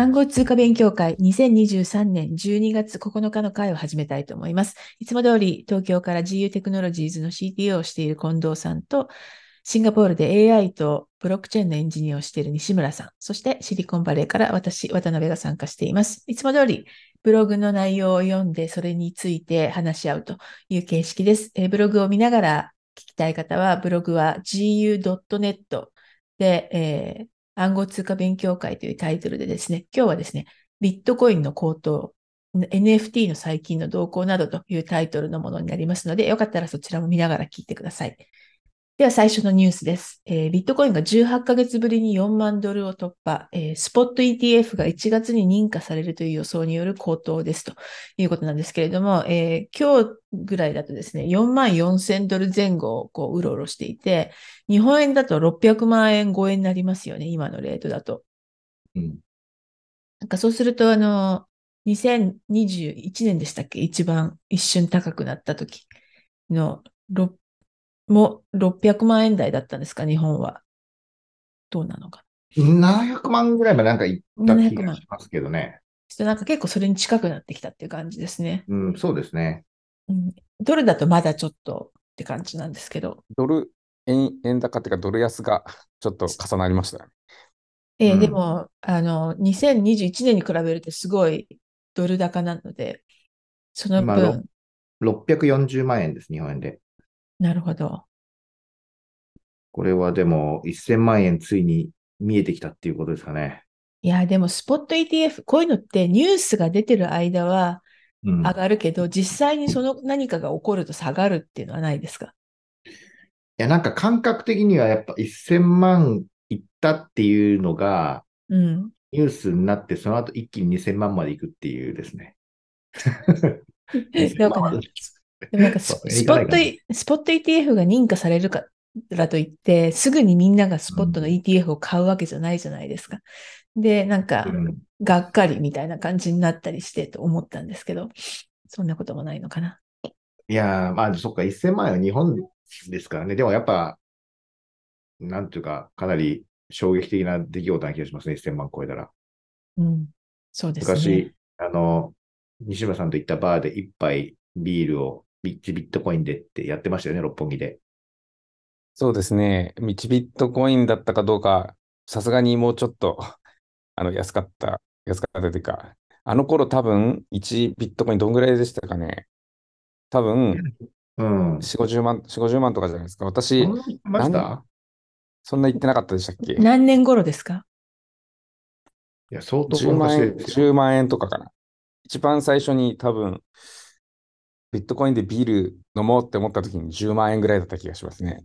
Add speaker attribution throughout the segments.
Speaker 1: 暗号通貨勉強会2023年12月9日の会を始めたいと思います。いつも通り東京から GU テクノロジーズの CTO をしている近藤さんと、シンガポールで AI とブロックチェーンのエンジニアをしている西村さん、そしてシリコンバレーから私、渡辺が参加しています。いつも通りブログの内容を読んで、それについて話し合うという形式です。えブログを見ながら聞きたい方は、ブログは gu.net で、えー、暗号通貨勉強会というタイトルでですね、今日はですね、ビットコインの高騰、NFT の最近の動向などというタイトルのものになりますので、よかったらそちらも見ながら聞いてください。では最初のニュースです。えー、ビットコインが18ヶ月ぶりに4万ドルを突破、えー、スポット ETF が1月に認可されるという予想による高騰ですということなんですけれども、えー、今日ぐらいだとですね、4万4千ドル前後をこううろうろしていて、日本円だと600万円超えになりますよね、今のレートだと。うん。なんかそうすると、あの、2021年でしたっけ？一番一瞬高くなった時のも600万円台だったんですか、日本は。どうなのか。
Speaker 2: 700万ぐらいまでなんかいった気がしますけどね。
Speaker 1: なんか結構それに近くなってきたっていう感じですね。
Speaker 2: うん、そうですね。
Speaker 1: うん、ドルだとまだちょっとって感じなんですけど。
Speaker 3: ドル円、円高っていうかドル安がちょっと重なりましたよね。
Speaker 1: えー、うん、でも、あの、2021年に比べるとすごいドル高なので、その分。
Speaker 2: 640万円です、日本円で。
Speaker 1: なるほど。
Speaker 2: これはでも1000万円ついに見えてきたっていうことですかね。
Speaker 1: いや、でもスポット ETF、こういうのってニュースが出てる間は上がるけど、うん、実際にその何かが起こると下がるっていうのはないですか？
Speaker 2: いや、なんか感覚的にはやっぱ1000万いったっていうのが、うん、ニュースになって、その後一気に2000万までいくっていうですね。
Speaker 1: でもなんかスポット、スポット ETF が認可されるからといって、すぐにみんながスポットの ETF を買うわけじゃないじゃないですか。で、なんか、がっかりみたいな感じになったりしてと思ったんですけど、そんなこともないのかな。
Speaker 2: いやー、まあ、そっか、1000万円は日本ですからね。でもやっぱ、なんていうか、かなり衝撃的な出来事な気がしますね、1000万超えたら。
Speaker 1: うん、そうです
Speaker 2: ね。昔、あの、西村さんと行ったバーで一杯ビールをビッチビットコインでってやってましたよね、六本木で。
Speaker 3: そうですね。1ビットコインだったかどうか、さすがにもうちょっと、あの、安かった、安かったというか、あの頃多分1ビットコインどんぐらいでしたかね。多分、うん、4、50万、4、50万とかじゃないですか。私、
Speaker 2: ました
Speaker 3: そんな言ってなかったでしたっけ？
Speaker 1: 何年頃ですか？
Speaker 2: いや、相当
Speaker 3: 10万円、10万円とかかな。一番最初に多分、ビットコインでビール飲もうって思った時に10万円ぐらいだった気がしますね。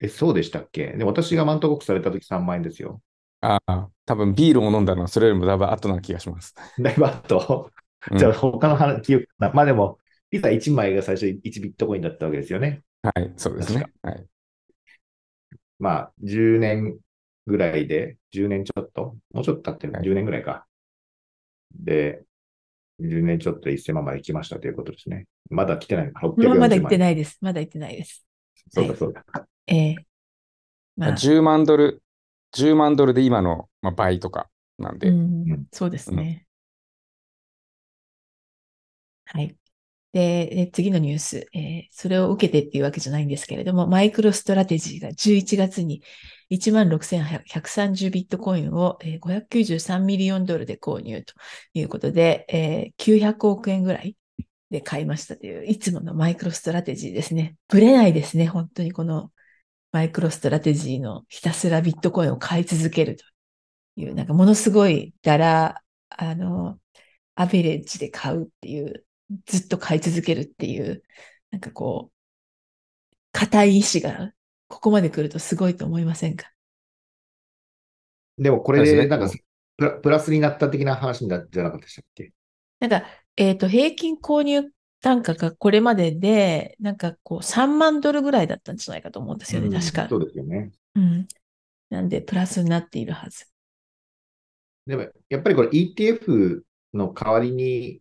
Speaker 2: え、そうでしたっけ？で私がマントボックスされた時3万円ですよ。
Speaker 3: ああ、多分ビールを飲んだのはそれよりもだいぶ後な気がします。
Speaker 2: だいぶ後？じゃあ他の話、まあでも、ピザ1枚が最初1ビットコインだったわけですよね。
Speaker 3: はい、そうですね。はい。
Speaker 2: まあ、10年ぐらいで、10年ちょっと、もうちょっと経ってる、はい、10年ぐらいか。で、10年ちょっと1000万まで来ましたということですね。まだ来てない。
Speaker 1: 640まだ行ってないです。まだ行ってないです。
Speaker 2: そうだそうだ。
Speaker 1: ええー、
Speaker 3: まあ、10万ドル、10万ドルで今の、まあ、倍とかなんで。う
Speaker 1: ん、そうですね。うん、はい。で、次のニュース、えー、それを受けてっていうわけじゃないんですけれども、マイクロストラテジーが11月に16,130ビットコインを593ミリオンドルで購入ということで、えー、900億円ぐらいで買いましたという、いつもの MicroStrategy ですね。ぶれないですね、本当にこの MicroStrategy のひたすらビットコインを買い続けるという、なんかものすごい dollar、あの、 average で買うっていう、ずっと買い続けるっていう、なんかこう、硬い意志がここまで来るとすごいと思いませんか？
Speaker 2: でもこれで、なんかプラ、プラスになった的な話じゃなかったでしたっけ？
Speaker 1: なんか、えっ、ー、と、平均購入単価がこれまでで、なんかこう、3万ドルぐらいだったんじゃないかと思うんですよね、確か。
Speaker 2: そうですよね。
Speaker 1: うん。なんで、プラスになっているはず。
Speaker 2: でも、やっぱりこれ ETF の代わりに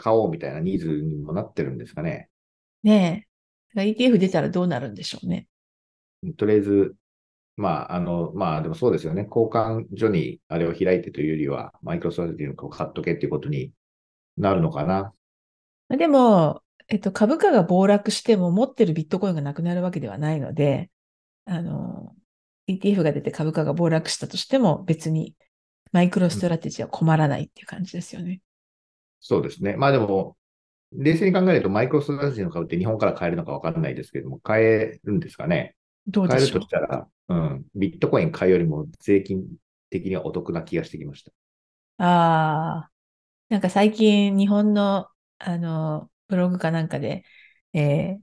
Speaker 2: 買おうみたいなニーズにもなってるんですかね。
Speaker 1: ねえ。ETF 出たらどうなるんでしょうね。
Speaker 2: とりあえず、まあ、あの、まあ、でもそうですよね。交換所にあれを開いてというよりは、 MicroStrategy を買っとけっていうことになるのかな。
Speaker 1: でも、えっと、株価が暴落しても持ってるビットコインがなくなるわけではないので、あの、ETF が出て株価が暴落したとしても別に MicroStrategy は困らないっていう感じですよね。
Speaker 2: そうですね。まあでも、冷静に考えると MicroStrategy の株って日本から買えるのかわからないですけれども、買えるんですかね？
Speaker 1: どうでしょう？
Speaker 2: 買えるとしたら、うん、ビットコイン買うよりも税金的にはお得な気がしてきました。
Speaker 1: ああ、なんか最近日本のあの、ブログかなんかで、えー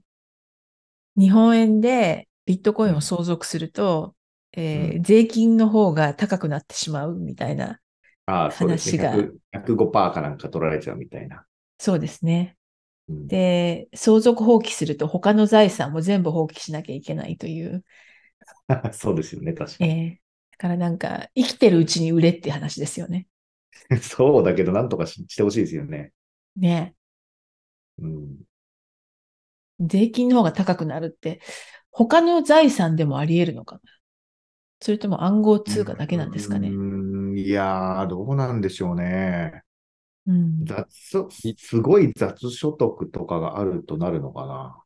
Speaker 1: 日本円でビットコインを相続すると、えー
Speaker 2: う
Speaker 1: 税金の方が高くなってしまうみたいな。
Speaker 2: ああ、そうですね。
Speaker 1: 話が
Speaker 2: 100 105%かなんか取られちゃうみたいな。
Speaker 1: そうですね。
Speaker 2: うん
Speaker 1: で、相続放棄すると他の財産も全部放棄しなきゃいけないという。
Speaker 2: そうですよね、確かに。
Speaker 1: えーだからなんか、生きてるうちに売れって話ですよね。
Speaker 2: そうだけど、なんとかししてほしいですよね。
Speaker 1: ね。
Speaker 2: うん。
Speaker 1: 税金の方が高くなるって、他の財産でもあり得るのかなそれとも暗号通貨だけなんですかね。
Speaker 2: うーんいやー、どうなんでしょうね。
Speaker 1: うん。
Speaker 2: 雑、すごい雑所得とかがあるとなるのかな。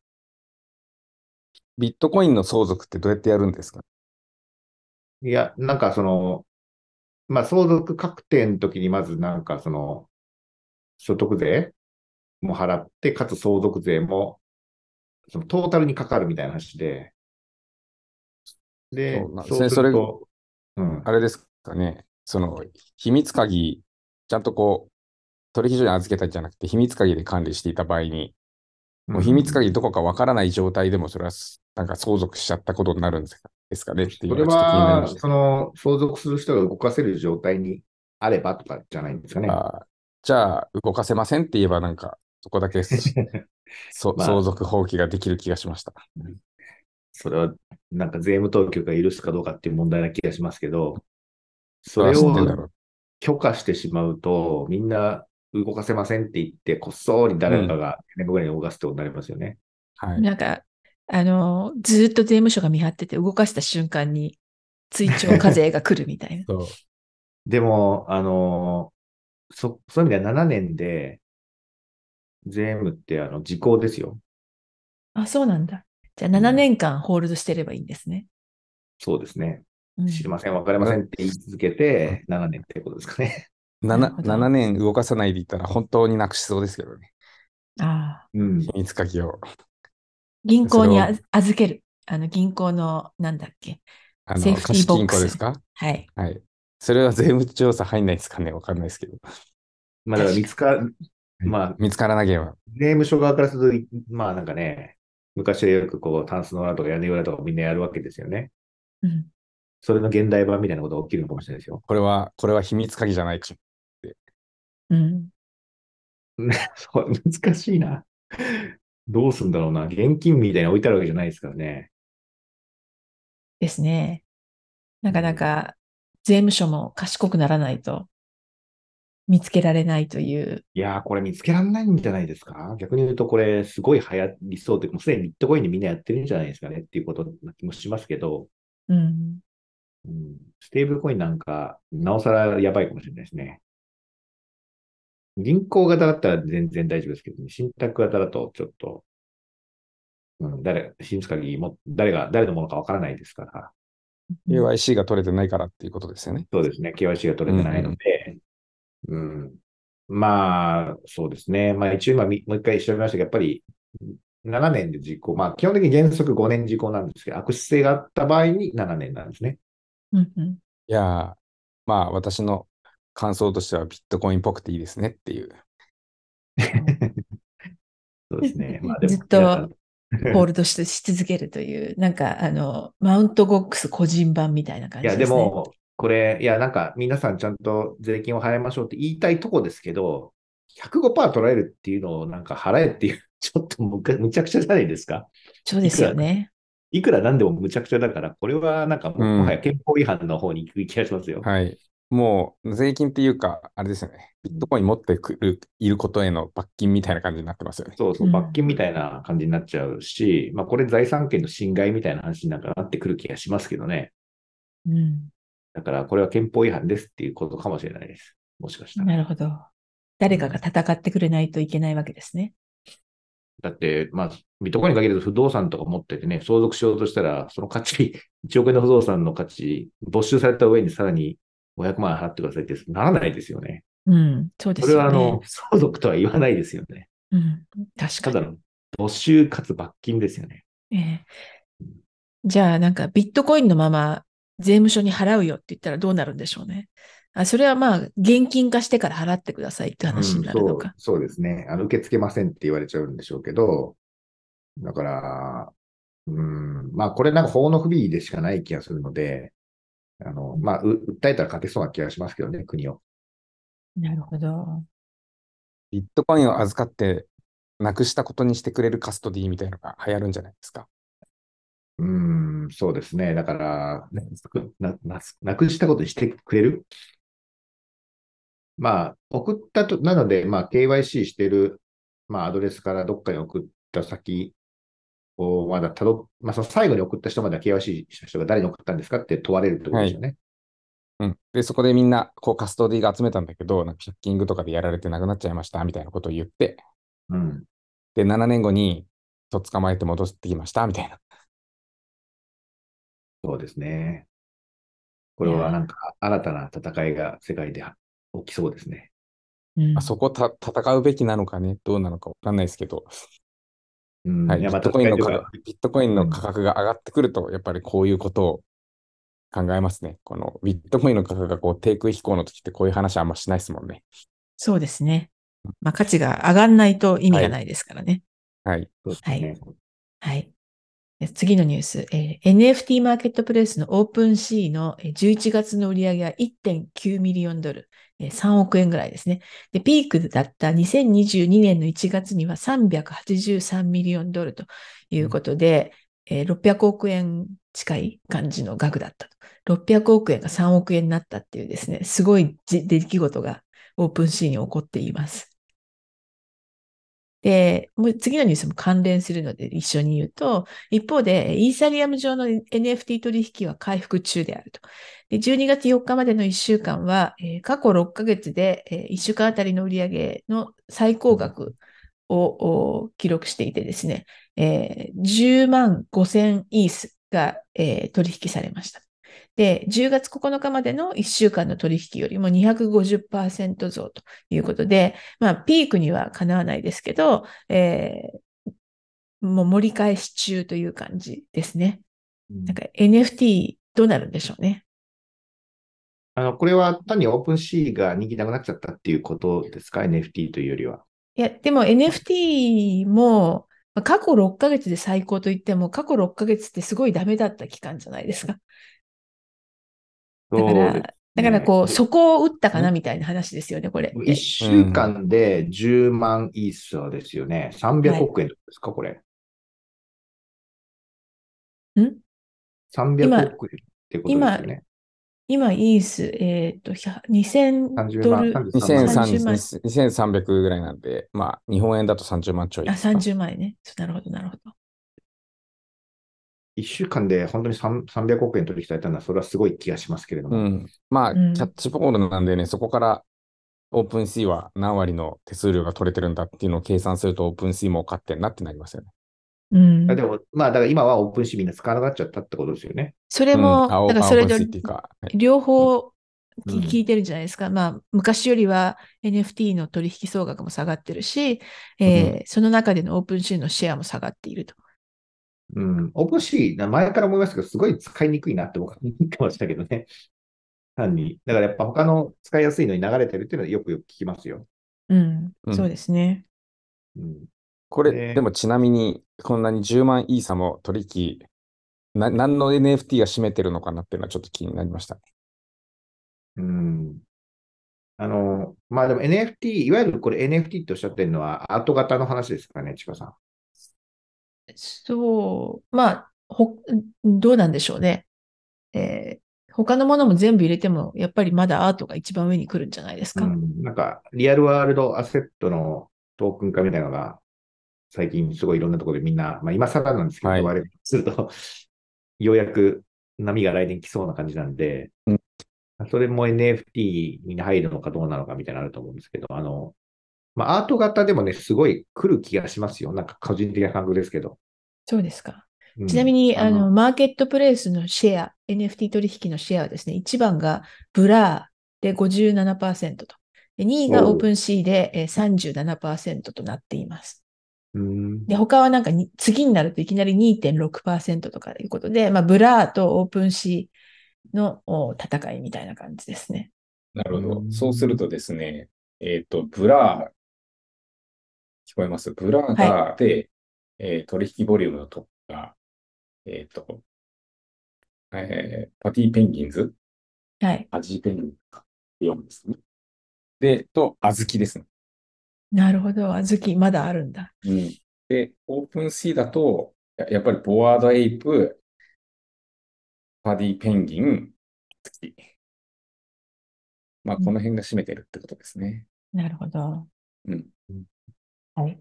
Speaker 3: ビットコインの相続ってどうやってやるんですか？
Speaker 2: いや、なんかその、まあ、相続確定の時にまずなんかその、所得税も払って、かつ相続税も、そのトータルにかかるみたいな話で、で
Speaker 3: そうなん、です
Speaker 2: そうす
Speaker 3: ねそれ
Speaker 2: うん、
Speaker 3: あれですかね。その、秘密鍵、ちゃんとこう、取引所に預けたんじゃなくて、秘密鍵で管理していた場合に、もう秘密鍵どこかわからない状態でも、それはなんか相続しちゃったことになるんですかねっていう
Speaker 2: それ
Speaker 3: のがちょっと気になりま
Speaker 2: は、
Speaker 3: した。
Speaker 2: その、相続する人が動かせる状態にあればとかじゃないんですかね。
Speaker 3: あーじゃあ、動かせませんって言えば、なんか、そこだけ そ
Speaker 2: まあ
Speaker 3: 相続放棄ができる気がしました。
Speaker 2: それは、なんか税務当局が許すかどうかっていう問題な気がしますけど、そ
Speaker 3: それ
Speaker 2: れを。許可してしまうと、みんな動かせませんって言って、こっそり誰かが年後ぐらいに動かすってことになりますよね。
Speaker 3: はい。
Speaker 1: なんか、あの、ずーっと税務署が見張ってて動かした瞬間に追徴課税が来るみたいな。
Speaker 3: そう。
Speaker 2: でも、あの、そ、そういう意味では7年で、税務ってあの時効ですよ。
Speaker 1: あ、そうなんだ。じゃあ7年間ホールドしてればいいんですね。
Speaker 2: そうですね。
Speaker 1: うん
Speaker 2: 知りません、わかりませんって言い続けて、7年ってことですかね。
Speaker 3: 7,
Speaker 1: なるほど
Speaker 3: 7年動かさないでいったら本当になくしそうですけどね。
Speaker 1: ああ。
Speaker 2: うん
Speaker 3: 秘。密鍵を。
Speaker 1: 銀行に預ける。あの、銀行の、なんだっけ。
Speaker 3: あの、
Speaker 1: セーフティ
Speaker 3: 貸金
Speaker 1: ーボックス
Speaker 3: 庫ですか？
Speaker 1: はい。
Speaker 3: はい。それは税務調査入んないですかねわかんないですけど。
Speaker 2: まあだから見つか、まあ、
Speaker 3: 見つからなければ。
Speaker 2: 税務署側からすると、まあなんかね、昔はよくこう、タンスの裏とか屋根裏とかみんなやるわけですよね。
Speaker 1: うん。
Speaker 2: それの現代版みたいなことが起きるのかもしれないですよ。
Speaker 3: これは、これは秘密鍵じゃないか。
Speaker 1: うん。
Speaker 2: そう難しいな。どうすんだろうな。現金みたいに置いてあるわけじゃないですからね。
Speaker 1: ですね。なかなか税務署も賢くならないと見つけられないという。
Speaker 2: いやー、これ見つけられないんじゃないですか逆に言うと、これすごい流行りそうというか、もうすでにビットコインでみんなやってるんじゃないですかねっていうことな気もしますけど、
Speaker 1: うん。
Speaker 2: うん、ステーブルコインなんか、なおさらやばいかもしれないですね。銀行型だったら全然大丈夫ですけど、信託型だとちょっと、うん、誰、新密鍵も、誰が、誰のものかわからないですから、
Speaker 3: KYC が取れてないからっていうことですよね。
Speaker 2: そうですね、KYC が取れてないので、うん、まあ、そうですね。まあ一応今み、もう一回調べましたけど、やっぱり7年で実行、まあ基本的に原則5年実行なんですけど、悪質性があった場合に7年なんですね。
Speaker 1: うんうん
Speaker 3: いやー、まあ私の感想としてはビットコインっぽくていいですねっていう。
Speaker 2: そうですね。まあでも
Speaker 1: ずっとホールドしし続けるという、なんか、あの、マウントゴックス個人版みたいな感
Speaker 2: いや、
Speaker 1: じですね。
Speaker 2: でも、これ、いや、なんか、皆さんちゃんと税金を払いましょうって言いたいとこですけど、105%取られるっていうのをなんか払えっていう、ちょっとむかむちゃくちゃじゃないですか。
Speaker 1: そうですよね。
Speaker 2: いくらなんでもむちゃくちゃだから、これはなんかもう
Speaker 3: うん
Speaker 2: もはや憲法違反の方に行く気がしますよ。
Speaker 3: はい。もう税金っていうか、あれですよね。ビットコイン持ってくる、いることへの罰金みたいな感じになってますよね。
Speaker 2: そうそうう、
Speaker 1: ん
Speaker 2: 罰金みたいな感じになっちゃうし、まあこれ財産権の侵害みたいな話になんかなってくる気がしますけどね。
Speaker 1: うん。
Speaker 2: だから、これは憲法違反ですっていうことかもしれないです。もしかしたら。
Speaker 1: なるほど。誰かが戦ってくれないといけないわけですね。
Speaker 2: だって、まあ、ビットコインに限らず不動産とか持っててね、相続しようとしたら、その価値、1億円の不動産の価値、没収された上にさらに500万払ってくださいってならないですよね。
Speaker 1: うん。そうで
Speaker 2: それ
Speaker 1: すよね。
Speaker 2: はあの、相続とは言わないですよね。
Speaker 1: うん。確かに。
Speaker 2: ただの没収かつ罰金ですよね。
Speaker 1: ええじゃあ、なんか、ビットコインのまま税務署に払うよって言ったらどうなるんでしょうね。あ、それはまあ、現金化してから払ってくださいって話になるのか。
Speaker 2: うんそうそうですね。あの、受け付けませんって言われちゃうんでしょうけど、だから、うん、まあ、これなんか法の不備でしかない気がするので、あの、まあ、う訴えたら勝てそうな気がしますけどね、国を。
Speaker 1: なるほど。
Speaker 3: ビットコインを預かって、なくしたことにしてくれるカストディみたいなのが流行るんじゃないですか？
Speaker 2: うん、そうですね。だから、な、な、なくしたことにしてくれるまあ、送ったと、なので、まあ、KYC してる、まあ、アドレスからどっかに送った先を、まだたど、まあ、その最後に送った人までは KYC した人が誰に送ったんですかって問われるってことですよね。
Speaker 3: うん。で、そこでみんな、こう、カストディが集めたんだけど、なんかハッキングとかでやられてなくなっちゃいました、みたいなことを言って、
Speaker 2: うん。
Speaker 3: で、7年後に、と捕まえて戻ってきました、みたいな。
Speaker 2: そうですね。これはなんか新たな戦いが世界で起きそうですね。
Speaker 1: うん
Speaker 3: まあ、そこた戦うべきなのかね、どうなのかわかんないですけど、
Speaker 2: うん。
Speaker 3: はい、ビットコインの価格ビットコインの価格が上がってくると、やっぱりこういうことを考えますね。このビットコインの価格がこう低空飛行の時ってこういう話あんましないですもんね。
Speaker 1: そうですね。まあ、価値が上がんないと意味がないですからね。
Speaker 3: はい。
Speaker 2: そうですね。
Speaker 1: はい。次のニュース、えー NFT マーケットプレイスのオープンシーの11月の売り上げは1.9ミリオンドル、えー3億円ぐらいですね。で、ピークだった2022年の1月には383ミリオンドルということで、えー600億円近い感じの額だったと。600億円が3億円になったっていうですね、すごい出来事がオープンシーに起こっています。で、もう次のニュースも関連するので一緒に言うと、一方で、イーサリアム上の NFT 取引は回復中であると。で12月4日までの1週間は、えー過去6ヶ月で、え1週間あたりの売上の最高額を記録していてですね、えー10万5000イースが、えー取引されました。で、10月9日までの1週間の取引よりも250%増ということで、まあ、ピークにはかなわないですけど、えーもう盛り返し中という感じですね。
Speaker 2: うん
Speaker 1: なんか NFT どうなるんでしょうね。
Speaker 2: あの、これは単にオープンシーが人気なくなっちゃったっていうことですか ?NFT というよりは。
Speaker 1: いや、でも NFT も、まあ過去6ヶ月で最高といっても、過去6ヶ月ってすごいダメだった期間じゃないですか。だから、だからこう、
Speaker 2: ね
Speaker 1: そこを打ったかなみたいな話ですよね、これって。
Speaker 2: 一週間で10万イーサーですよね。300億円ですか、これ。
Speaker 1: ん
Speaker 2: ？300億円ってことですよね。
Speaker 1: 今、イース、えっと、100 2000
Speaker 2: 30
Speaker 1: ドル、
Speaker 2: 万、
Speaker 3: 2300
Speaker 1: 30万
Speaker 3: 2300ぐらいなんで、まあ、日本円だと30万ちょい
Speaker 1: あ、
Speaker 3: ですか。
Speaker 1: 30万円ね。なるほど、なるほど。
Speaker 2: 一週間で本当に3 300億円取引されたのは、それはすごい気がしますけれども。
Speaker 3: うん。まあ、
Speaker 1: うん
Speaker 3: キャッチボールなんでね、そこからオープンシーは何割の手数料が取れてるんだっていうのを計算すると、オープンシーも勝ってんなってなりますよね。
Speaker 1: うん
Speaker 2: あ。でも、まあ、だから今は OpenSea みんな使わなくなっちゃったってことですよね。
Speaker 1: それも、
Speaker 3: うん、青
Speaker 1: だからそれと
Speaker 3: 青 OpenSea っていうか、はい
Speaker 1: 両方
Speaker 2: うん
Speaker 1: 聞いてるんじゃないですか。まあ、昔よりは NFT の取引総額も下がってるし、えーその中での OpenSea のシェアも下がっていると。
Speaker 2: うん。 OpenSea、前から思いましたけど、すごい使いにくいなって僕は思ってましたけどね。単に。だからやっぱ他の使いやすいのに流れてるっていうのはよくよく聞きますよ。
Speaker 1: うん、
Speaker 3: うん
Speaker 1: そうですね。
Speaker 2: うん。
Speaker 3: これ、
Speaker 2: ね
Speaker 3: でもちなみに、こんなに10万イーサも取引、な、何の NFT が占めてるのかなっていうのはちょっと気になりましたね。
Speaker 2: うん。あの、まあでも NFT、いわゆるこれ NFT っておっしゃってるのはアート型の話ですかね、千葉さん。
Speaker 1: そう、まあ、ほ、どうなんでしょうね。えー他のものも全部入れても、やっぱりまだアートが一番上に来るんじゃないですか。
Speaker 2: うん。なんか、リアルワールドアセットのトークン化みたいなのが、最近すごいいろんなところでみんな、まあ今更なんですけど、
Speaker 3: はい
Speaker 2: 我々すると、ようやく波が来年来そうな感じなんで、
Speaker 3: うん
Speaker 2: それも NFT に入るのかどうなのかみたいなのあると思うんですけど、あの、まあ、アート型でもね、すごい来る気がしますよ。なんか個人的な感覚ですけど。
Speaker 1: そうですか。
Speaker 2: うん
Speaker 1: ちなみに、あの、
Speaker 2: の、
Speaker 1: マーケットプレイスのシェア、NFT 取引のシェアはですね、1番がBlur で57%と、で2位が OpenSea でえー37%となっています。
Speaker 2: うん、
Speaker 1: で、他はなんかに次になるといきなり2.6%とかいうことで、まあ、 Blur と OpenSea の戦いみたいな感じですね。
Speaker 3: なるほど。
Speaker 2: うん
Speaker 3: そうするとですね、えっと、 Blur、聞こえます？ Blur が、で、えー取引ボリュームのトップが、えっと、えー Pudgy Penguins、
Speaker 1: はい。
Speaker 3: Pudgy Penguins か読むんですね。で、と、 Azuki ですね。
Speaker 1: なるほど。 Azuki、まだあるんだ。
Speaker 3: うん。で、 OpenSea だと、ややっぱり Bored Ape、 Pudgy Penguin、月。まあ、この辺が占めてるってことですね。
Speaker 1: なるほど。
Speaker 3: うん。
Speaker 1: はい。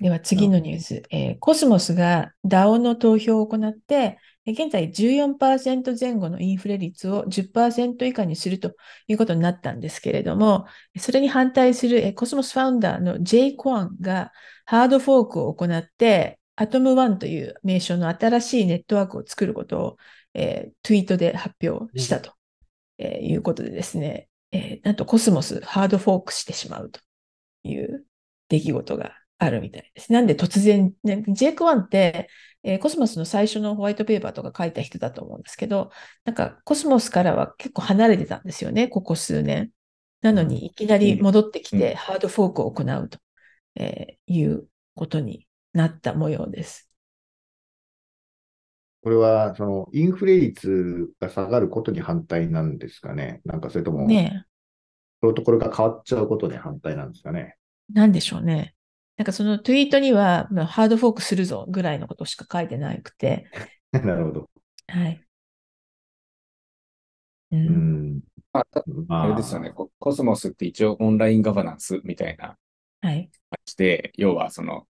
Speaker 1: では次のニュース。えーコスモスが DAO の投票を行って、えー現在14%前後のインフレ率を10%以下にするということになったんですけれども、それに反対するえー Cosmos founder の J. コアンがハードフォークを行って、 AtomOne という名称の新しいネットワークを作ることを、えーツイートで発表したと、えーいうことでですね、えーなんとコスモスハードフォークしてしまうという出来事があるみたいです。なんで突然、ね、ジェイク・ワンって、えーコスモスの最初のホワイトペーパーとか書いた人だと思うんですけど、なんかコスモスからは結構離れてたんですよね、ここ数年。なのにいきなり戻ってき
Speaker 3: う
Speaker 1: てハードフォークを行うと、えーいうことになった模様です。
Speaker 2: これは、その、インフレ率が下がることに反対なんですかね。なんか、それとも、
Speaker 1: ね
Speaker 2: プロトコルが変わっちゃうことに反対なんですかね。
Speaker 1: え、なんでしょうね。なんかそのツイートには、まあハードフォークするぞぐらいのことしか書いてなくて、
Speaker 2: なるほど。
Speaker 1: はい。う、
Speaker 2: うんん。
Speaker 3: まあ、あれですよね。ココスモスって一応オンラインガバナンスみたいな
Speaker 1: はい。
Speaker 3: 感じで、要はその、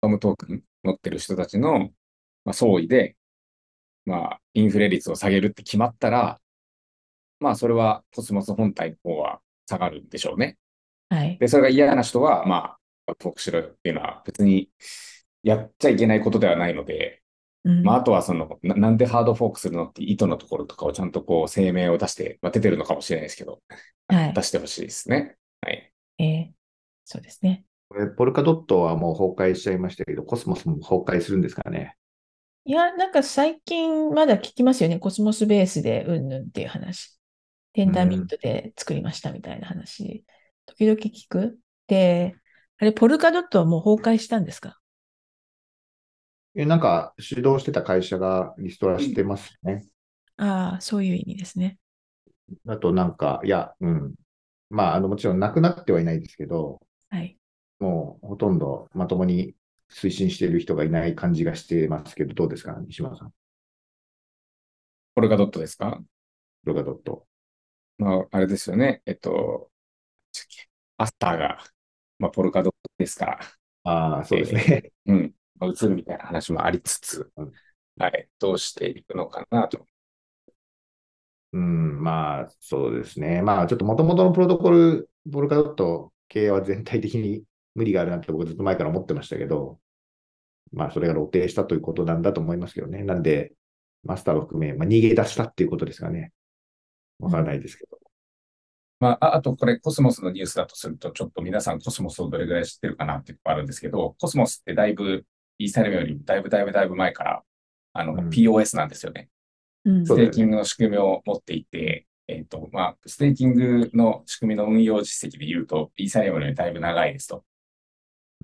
Speaker 3: トムトークン持ってる人たちの、まあ、総意で、まあ、インフレ率を下げるって決まったら、まあ、それはコスモス本体の方は下がるんでしょうね。
Speaker 1: はい。
Speaker 3: で、それが嫌な人は、まあ、フォークしろよっていうのは別にやっちゃいけないことではないので、
Speaker 1: うん
Speaker 3: まあ、あとはその、ななんでハードフォークするのって意図のところとかをちゃんとこう声明を出して、まあ、出てるのかもしれないですけど、
Speaker 1: はい
Speaker 3: 出してほしいですね。はい。
Speaker 1: えーそうですね。
Speaker 2: これポルカドットはもう崩壊しちゃいましたけど、コスモスも崩壊するんですかね？
Speaker 1: いや、なんか最近まだ聞きますよね。コスモスベースでうんぬんっていう話。テンダーミントで作りましたみたいな話。時々聞く？で、あれ、ポルカドットはもう崩壊したんですか？
Speaker 2: え、なんか、主導してた会社がリストラしてますね。
Speaker 1: ああ、そういう意味ですね。
Speaker 2: あと、なんか、いや、うん。まあ、あの、もちろんなくなってはいないですけど、
Speaker 1: はい。
Speaker 2: もうほとんどまともに推進している人がいない感じがしてますけど、どうですか、西村さん？
Speaker 3: ポルカドットですか？
Speaker 2: ポルカドット。
Speaker 3: まあ、あれですよね。えっと、アスターが、まあ、ポルカドットですから、
Speaker 2: ああ、そうですね。
Speaker 3: うん、まあ、映るみたいな話もありつつ
Speaker 2: うん、
Speaker 3: はい、どうしていくのかなと。
Speaker 2: うん、まあ、そうですね。まあ、ちょっと元々のプロトコル、ポルカドット系は全体的に無理があるなって僕ずっと前から思ってましたけど、まあ、それが露呈したということなんだと思いますけどね。なんで、マスターを含め、まあ、逃げ出したっていうことですかね。わからないですけど。
Speaker 3: まあ、ああとこれコスモスのニュースだとすると、ちょっと皆さんコスモスをどれぐらい知ってるかなっていうのがあるんですけど、コスモスってだいぶ、イーサリアムよりだいぶだいぶだいぶ前から、あの、
Speaker 2: うん
Speaker 3: POS なんですよね。
Speaker 1: うん。
Speaker 3: ステーキングの仕組みを持っていて、えっと、まあ、ステーキングの仕組みの運用実績で言うと、イーサリアムよりだいぶ長いですと。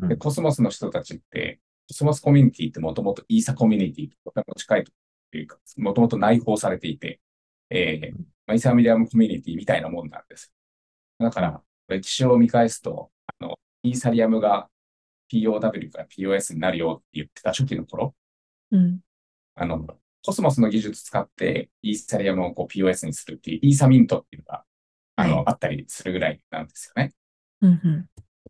Speaker 3: で、
Speaker 2: うん
Speaker 3: コスモスの人たちって、コスモスコミュニティってもともとイーサコミュニティととても近いというか、もともと内包されていて、えーまあ、イーサリアムコミュニティみたいなもんなんです。だから、歴史を見返すと、あの、イーサリアムが POW から POS になるよって言ってた初期の頃、
Speaker 1: うん。
Speaker 3: あの、コスモスの技術使ってイーサリアムをこう POS にするっていう、イーサミントっていうのが、あの、
Speaker 1: はい
Speaker 3: あったりするぐらいなんですよね。
Speaker 1: うん。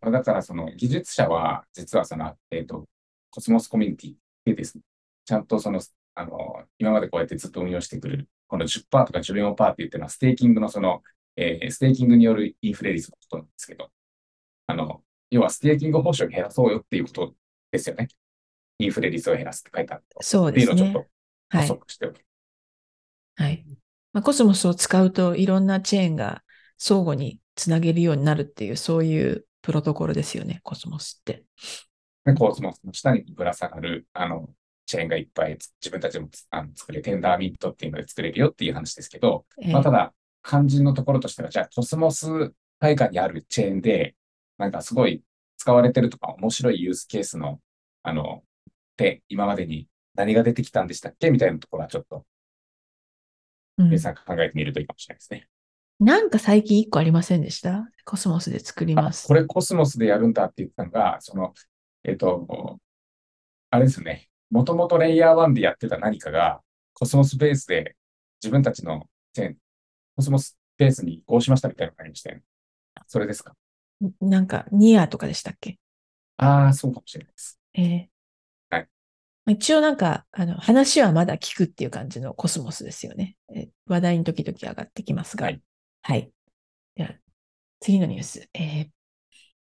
Speaker 1: うん。
Speaker 3: だから、その技術者は、実はその、えっ、と、コスモスコミュニティでですね、ちゃんとそのあの、今までこうやってずっと運用してくる、この10%とか14%って言ってるのは、ステーキングのその、えーステーキングによるインフレ率のことなんですけど、あの、要はステーキング報酬を減らそうよっていうことですよね。インフレ率を減らすって書いてあると。
Speaker 1: そうですね
Speaker 3: っていうのをちょっ。と補
Speaker 1: はい。
Speaker 3: 足しておき
Speaker 1: はい。まあ、コスモスを使うといろんなチェーンが相互につなげるようになるっていう、そういうプロトコルですよね、コスモスって。
Speaker 3: で、コスモスの下にぶら下がる、あの、チェーンがいっぱいつ自分たちでもつあの作れ、テンダーミントっていうので作れるよっていう話ですけど、
Speaker 1: えー
Speaker 3: まあ、ただ、肝心のところとしては、じゃあ、コスモス界隈にあるチェーンで、なんかすごい使われてるとか、面白いユースケースの、あの、で、今までに何が出てきたんでしたっけ？みたいなところはちょっと、
Speaker 1: うん
Speaker 3: 皆さん考えてみるといいかもしれないですね。
Speaker 1: なんか最近一個ありませんでした？コスモスで作り
Speaker 3: あ
Speaker 1: ます。
Speaker 3: これコスモスでやるんだって言ったのが、その、えっと、あれですよね。もともとレイヤー1でやってた何かが、コスモスベースで自分たちのコスモスベースに移行しましたみたいなのがありましたよね。それですか？
Speaker 1: なんかニアとかでしたっけ？
Speaker 3: ああ、そうかもしれないです。
Speaker 1: ええ
Speaker 3: はい
Speaker 1: まあ一応なんか、あの、話はまだ聞くっていう感じのコスモスですよね。え話題に時々上がってきますが。
Speaker 3: はい。
Speaker 1: はい。では、次のニュース。えー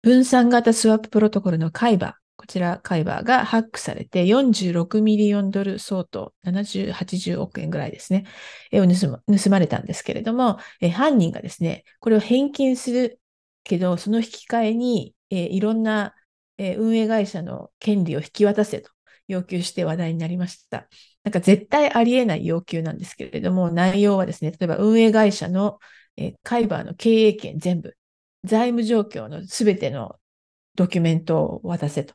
Speaker 1: 分散型スワッププロトコルのカイバー。こちら、カイバーがハックされて46ミリオンドル相当、70、80億円ぐらいですね、を盗まれたんですけれども、犯人がですね、これを返金するけど、その引き換えに、いろんな、運営会社の権利を引き渡せと要求して話題になりました。なんか絶対ありえない要求なんですけれども、内容はですね、例えば運営会社の、カイバーの経営権全部、財務状況のすべてのドキュメントを渡せと。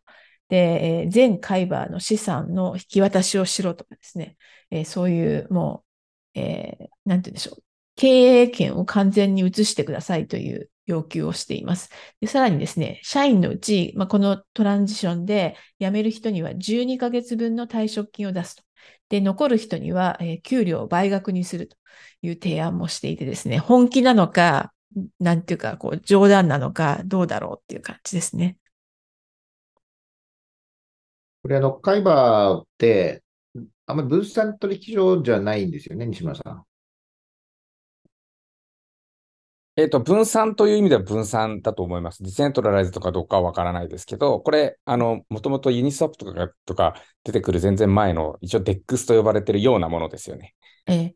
Speaker 1: で、え全カイバーの資産の引き渡しをしろとかですね、えーそういうもう、えーなんて言うんでしょう。経営権を完全に移してくださいという要求をしています。でさらにですね、社員のうち、まあ、このトランジションで辞める人には12ヶ月分の退職金を出すと。で、残る人には、えー給料を倍額にするという提案もしていてですね、本気なのか、なんていうか、こう、冗談なのか、どうだろうっていう感じですね。
Speaker 2: これあの、カイバーって、あんまり分散取引所じゃないんですよね、西村さん。
Speaker 3: えっと、分散という意味では分散だと思います。ディセントラライズとかどうかはわからないですけど、これ、あの、もともとユニスワップとかがとか出てくる全然前の、一応 DEX と呼ばれてるようなものですよね。
Speaker 1: え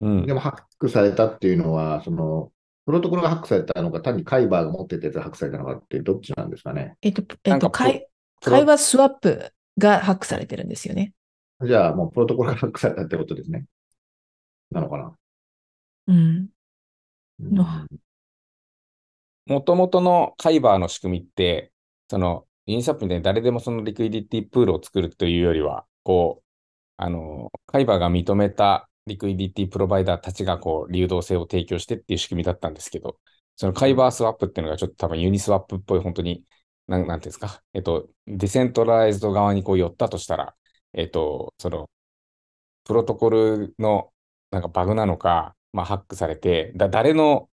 Speaker 3: うん
Speaker 2: で。もハックされたっていうのは、その、プロトコルがハックされたのか、単にカイバーが持ってたやつがハックされたのかって、どっちなんですかね？
Speaker 1: ーえっと、えっと、
Speaker 3: なんかプロ
Speaker 1: 会
Speaker 3: プロ
Speaker 1: カイバースワップがハックされてるんですよね。
Speaker 2: じゃあ、もうプロトコルがハックされたってことですね。なのかな？
Speaker 1: うん。
Speaker 3: もともとのカイバーの仕組みって、その、ユニスワップみたいに誰でもそのリクイディティプールを作るというよりは、こう、あの、カイバーが認めたリクイディティプロバイダーたちがこう、流動性を提供してっていう仕組みだったんですけど、そのカイバースワップっていうのがちょっと多分ユニスワップっぽい、本当に、なん、なんていうんですか、えっと、 decentralized 側にこう寄ったとしたら、えっと、その、プロトコルのなんかバグなのか、まあ、ハックされて、だ、誰の、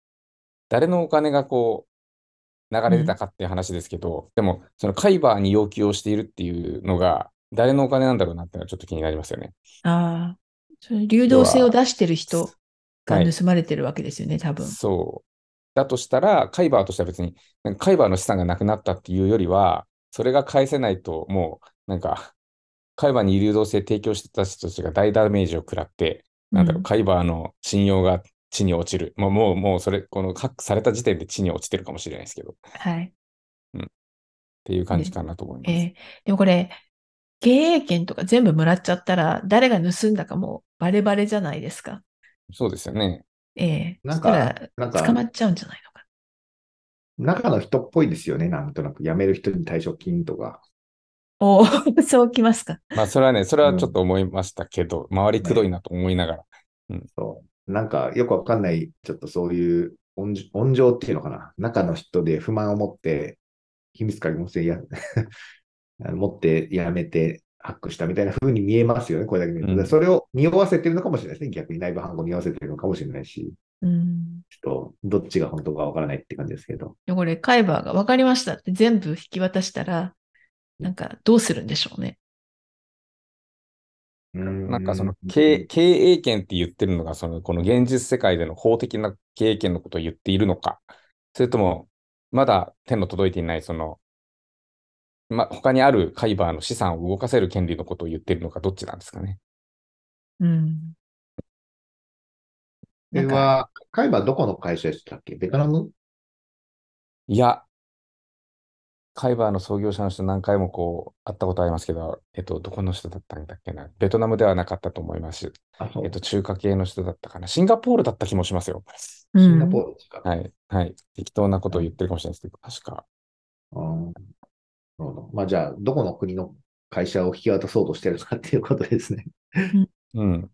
Speaker 3: 誰のお金がこう、流れてたかっていう話ですけど、でも、そのカイバーに要求をしているっていうのが、誰のお金なんだろうなっていうのはちょっと気になりますよね。
Speaker 1: ああ、その流動性を出してる人が
Speaker 3: はい
Speaker 1: 盗まれてるわけですよね、多分。
Speaker 3: そう。だとしたら、カイバーとしては別に、カイバーの資産がなくなったっていうよりは、それが返せないと、もう、なんか、カイバーに流動性提供してた人たちが大ダメージを食らって、なんだろう、
Speaker 1: うん
Speaker 3: カイバーの信用が地に落ちる。もう、もう、もうそれ、このハックされた時点で地に落ちてるかもしれないですけど、っ
Speaker 1: はい。
Speaker 3: ていう感じかなと思います。
Speaker 1: えーでもこれ、経営権とか全部もらっちゃったら、誰が盗んだかもうバレバレじゃないですか。
Speaker 3: そうですよね。
Speaker 1: ええ
Speaker 2: なんかなんか
Speaker 1: 捕まっちゃうんじゃないのか。
Speaker 2: 中の人っぽいですよね、なんとなく。辞める人に退職金とか。
Speaker 1: おー そうきますか。
Speaker 3: まあ、それはね、それはちょっと思いましたけど、周りくどいなと思いながら。
Speaker 2: そう。なんか、よくわかんない、ちょっとそういう温情温情っていうのかな。中の人で不満を持って、秘密鍵もせや、あの持ってや めてハックしたみたいな風に見えますよね、これだけ見ると。
Speaker 3: うん
Speaker 2: でそれを匂わせてるのかもしれないですね。逆に内部犯行を匂わせてるのかもしれないし、
Speaker 1: うん。
Speaker 2: ちょっとどっちが本当かわからないって感じですけど。
Speaker 1: でこれ、カイバーが分かりましたって全部引き渡したら、なんかどうするんでしょうね。
Speaker 3: なんかその経経営権って言ってるのが、そのこの現実世界での法的な経営権のことを言っているのか、それとも、まだ手の届いていない、その、ま、他にあるカイバーの資産を動かせる権利のことを言っているのか、どっちなんですかね。
Speaker 1: うん。
Speaker 2: これは、カイバーどこの会社でしたっけ？ベトナム？
Speaker 3: いや、カイバーの創業者の人何回もこう、会ったことありますけど、えっと、どこの人だったんだっけな？ベトナムではなかったと思いますえっと、中華系の人だったかな？シンガポールだった気もしますよ。
Speaker 1: う
Speaker 2: シンガ
Speaker 1: ん
Speaker 2: ポールですか？
Speaker 3: はい、はい。適当なことを言ってるかもしれないですけど、確か。
Speaker 2: るほど。まあ、じゃあ、どこの国の会社を引き渡そうとしてるかっていうことですね。
Speaker 3: うん。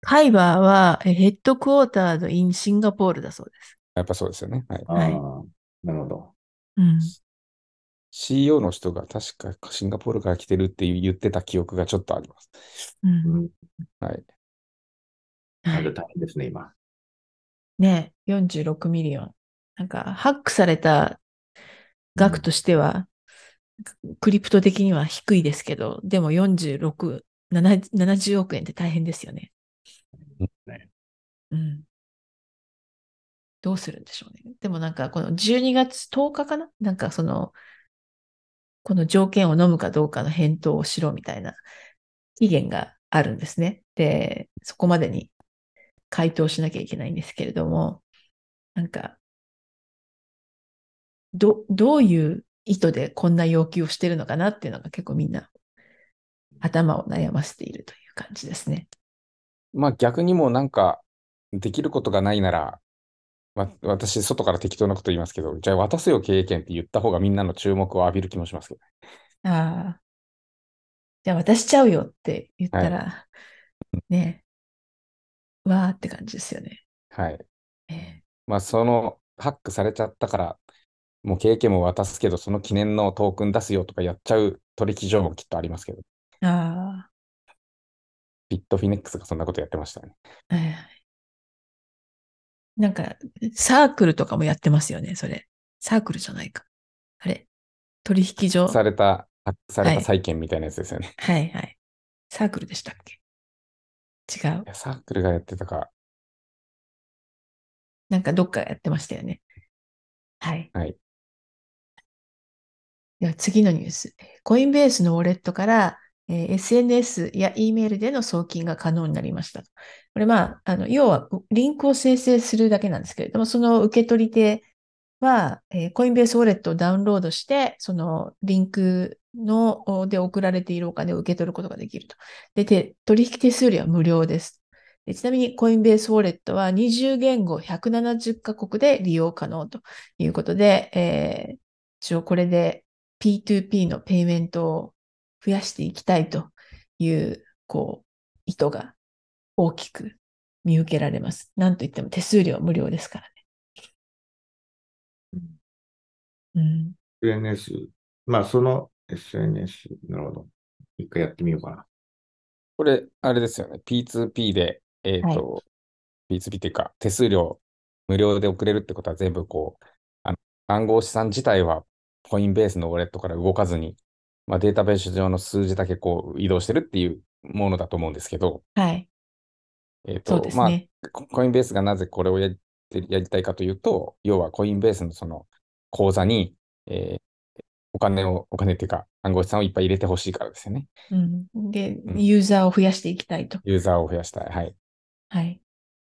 Speaker 1: カイバーはえ headquartered in シンガポールだそうです。
Speaker 3: やっぱそうですよね。はい。
Speaker 2: なるほど。
Speaker 1: うん。
Speaker 3: CEO の人が確かシンガポールから来てるって言ってた記憶がちょっとあります。
Speaker 1: う。
Speaker 2: うんん。
Speaker 3: はい。
Speaker 1: はい
Speaker 2: あれ大変ですね、今。
Speaker 1: ねえ、46 million。なんか、ハックされた額としては、クリプト的には低いですけど、でも46、7 70億円って大変ですよね。
Speaker 2: ね
Speaker 1: うん。どうするんでしょうね。でもなんか、この12月10日かな？なんかその、この条件を飲むかどうかの返答をしろみたいな期限があるんですね。で、そこまでに回答しなきゃいけないんですけれども、なんか、ど、どういう意図でこんな要求をしてるのかなっていうのが結構みんな頭を悩ませているという感じですね。
Speaker 3: まあ逆にもうなんか、できることがないなら、わ私、外から適当なこと言いますけど、じゃあ渡すよ経営権って言った方がみんなの注目を浴びる気もしますけど。
Speaker 1: ああ。じゃあ渡しちゃうよって言ったら、ねえ、わーって感じですよね。
Speaker 3: はい。
Speaker 1: え
Speaker 3: まあその、ハックされちゃったから、もう経営権も渡すけど、その記念のトークン出すよとかやっちゃう取引所もきっとありますけど、
Speaker 1: えあ
Speaker 3: ビットフィネックスがそんなことやってましたね。
Speaker 1: あ、はいはい。なんか、サークルとかもやってますよね、それ。サークルじゃないか。あれ？取引所？
Speaker 3: された、され
Speaker 1: はい
Speaker 3: た債権みたいなやつですよね。
Speaker 1: はいはい。サークルでしたっけ？違う
Speaker 3: サークルがやってたか、
Speaker 1: なんかどっかやってましたよね。はい。
Speaker 3: はい。
Speaker 1: では次のニュース。コインベースのウォレットから、えー SNS や E メールでの送金が可能になりました。これまあ、あの、要はリンクを生成するだけなんですけれども、その受け取り手は、えーコインベースウォレットをダウンロードして、そのリンクの、で送られているお金を受け取ることができると。で、取引手数料は無料です。でちなみに、コインベースウォレットは20言語170カ国で利用可能ということで、えー一応これで P2P のペイメントを増やしていきたいという、こう、意図が大きく見受けられます。なんといっても手数料は無料ですからね。うん。
Speaker 2: SNS、まあ、その SNS、なるほど。一回やってみようかな。
Speaker 3: これ、あれですよね。P2P で、えっ、と、P2P っていうか、手数料無料で送れるってことは全部こう、あの暗号資産自体はコインベースのウォレットから動かずに、まあ、データベース上の数字だけこう移動してるっていうものだと思うんですけど、
Speaker 1: はい。
Speaker 3: えっ、
Speaker 1: そう
Speaker 3: と、まあ。ココインベースがなぜこれをややりたいかというと、要はコインベースのその口座に、えーお金を、お金っていうか暗号資産をいっぱい入れてほしいからですよね。
Speaker 1: うん。で、
Speaker 3: うん
Speaker 1: ユーザーを増やしていきたいと。
Speaker 3: ユーザーを増やしたい。はい。
Speaker 1: はい。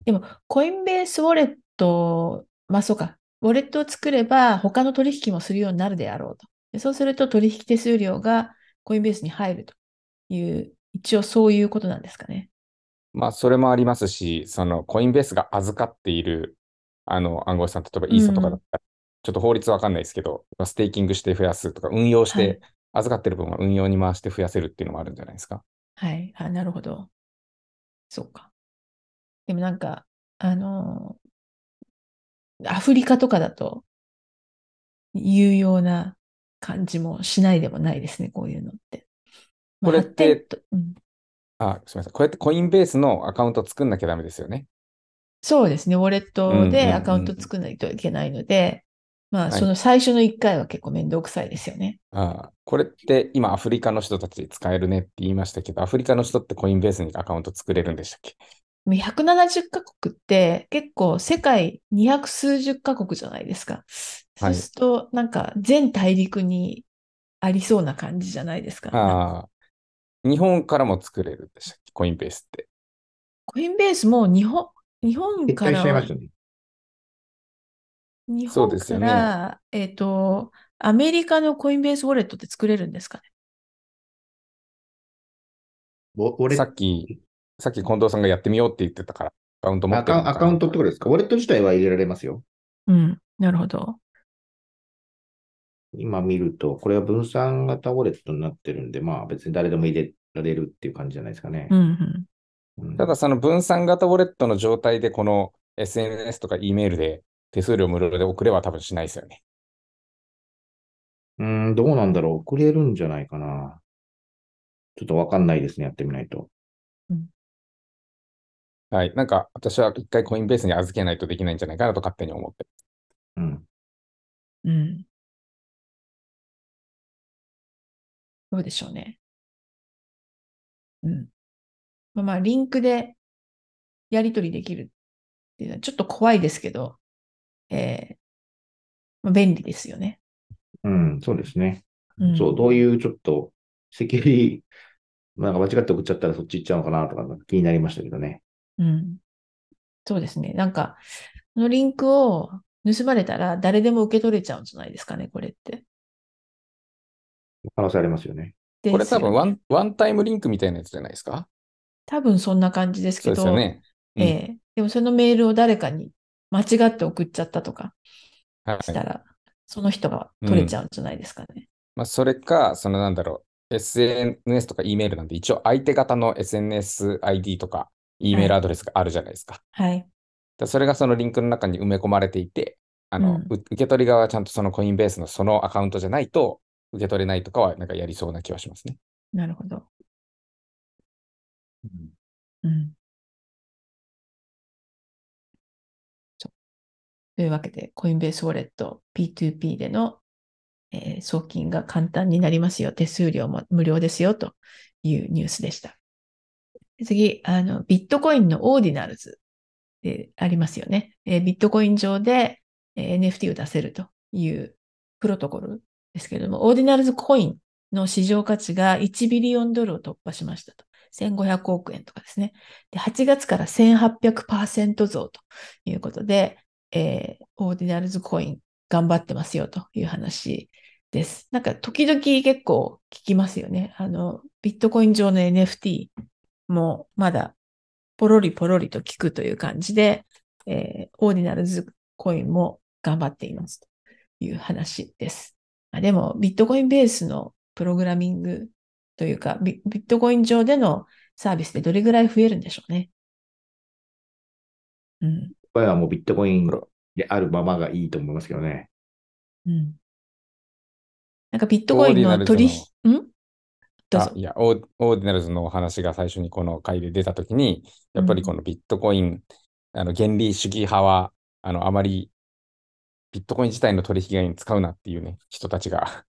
Speaker 1: でも、コインベースウォレット、まあそうか、ウォレットを作れば他の取引もするようになるであろうと。でそうすると取引手数料がコインベースに入るという、一応そういうことなんですかね。
Speaker 3: まあ、それもありますし、そのコインベースが預かっているあの暗号資産、例えばイーサとかだったら、ちょっと法律わかんないですけど、ステーキングして増やすとか、運用し
Speaker 1: はい
Speaker 3: て、預かってる分は運用に回して増やせるっていうのもあるんじゃないですか。
Speaker 1: はい。あ、なるほど。そうか。でもなんか、あのアフリカとかだと、有用な感じもしないでもないですね、こういうのって。まあ
Speaker 3: これって
Speaker 1: うん
Speaker 3: あ、すみません。こうやってコインベースのアカウント作んなきゃダメですよね？
Speaker 1: そうですね。ウォレットでアカウント作らないといけないので、まあ、
Speaker 3: はい
Speaker 1: その最初の1回は結構めんどくさいですよね。
Speaker 3: ああ、これって今アフリカの人たち使えるねって言いましたけど、アフリカの人ってコインベースにアカウント作れるんでしたっけ？
Speaker 1: 170カ国って結構世界200数十カ国じゃないですか。そうすると、なんか全大陸にありそうな感じじゃないですか。
Speaker 3: ああ、日本からも作れるんでしたっけ？コインベースって。
Speaker 1: コインベースも日本、日本からは
Speaker 2: ちゃいましたね。
Speaker 1: 日本か
Speaker 3: そうですよね
Speaker 1: ら、えっと、アメリカのコインベースウォレットって作れるんですかね？
Speaker 3: さっき、さっき近藤さんがやってみようって言ってたから、アカウント持
Speaker 2: ア
Speaker 3: ってる
Speaker 2: アカウントってことですか？ウォレット自体は入れられますよ。
Speaker 1: うん、なるほど。
Speaker 2: 今見ると、これは分散型ウォレットになってるんで、まあ別に誰でも入れられるっていう感じじゃないですかね
Speaker 1: う。ん、うん。
Speaker 2: うん
Speaker 3: ただその分散型ウォレットの状態でこの SNS とか E メールで手数料無料で送れは多分しないですよね。
Speaker 2: うーん、どうなんだろう送れるんじゃないかな。ちょっとわかんないですね。やってみないと。
Speaker 3: はい。なんか私は一回コインベースに預けないとできないんじゃないかなと勝手に思って。
Speaker 2: うん。
Speaker 1: うん。どうでしょうね。うん。まあ、まあ、リンクでやり取りできるっていうのはちょっと怖いですけど、えーまあ、便利ですよね。
Speaker 2: うん、そうですね。
Speaker 1: うん、
Speaker 2: そう、どういうちょっと、セキュリティ、なんか間違って送っちゃったらそっち行っちゃうのかなとか気になりましたけどね。
Speaker 1: うん。そうですね。なんか、このリンクを盗まれたら誰でも受け取れちゃうんじゃないですかね、これって。
Speaker 2: 可能性ありますよね。
Speaker 3: これ多分ワン、ワンタイムリンクみたいなやつじゃないですか？
Speaker 1: 多分そんな感じです
Speaker 3: そう
Speaker 1: けど、
Speaker 3: ですよね。うん
Speaker 1: ええでもそのメールを誰かに間違って送っちゃったとか
Speaker 3: はい
Speaker 1: したら、その人が取れちゃうんじゃないですかね。
Speaker 3: まあ、それか、そのなんだろう、SNS とか E メールなんで、一応相手方の SNSID とか E メールアドレスがあるじゃないですか。
Speaker 1: はい。
Speaker 3: でそれがそのリンクの中に埋め込まれていて、あの、
Speaker 1: うん
Speaker 3: う受け取り側はちゃんとそのコインベースのそのアカウントじゃないと、受け取れないとかはなんかやりそうな気はしますね。
Speaker 1: なるほど。うん。そうというわけで、コインベースウォレット P2P での、えー送金が簡単になりますよ。手数料も無料ですよというニュースでした。次、あの、ビットコインのオーディナルズでありますよね。えビットコイン上で、NFT を出せるというプロトコルですけれども、オーディナルズコインの市場価値が1ビリオンドルを突破しましたと。1500億円とかですね。で、8月から1800%増ということで、えーオーディナルズコイン頑張ってますよという話です。なんか時々結構聞きますよね。あの、ビットコイン上の NFT もまだポロリポロリと聞くという感じで、えーオーディナルズコインも頑張っていますという話です。まあでも、ビットコインベースのプログラミングというか、ビビットコイン上でのサービスでどれぐらい増えるんでしょうね。うん。
Speaker 2: これはもうビットコインであるままがいいと思いますけどね。
Speaker 1: うん。なんかビットコインの取引、ん？
Speaker 3: あ、。いや、オーディナルズのお話が最初にこの回で出たときに、やっぱりこのビットコイン、あの原理主義派は、あの、あまりビットコイン自体の取引に使うなっていうね、人たちが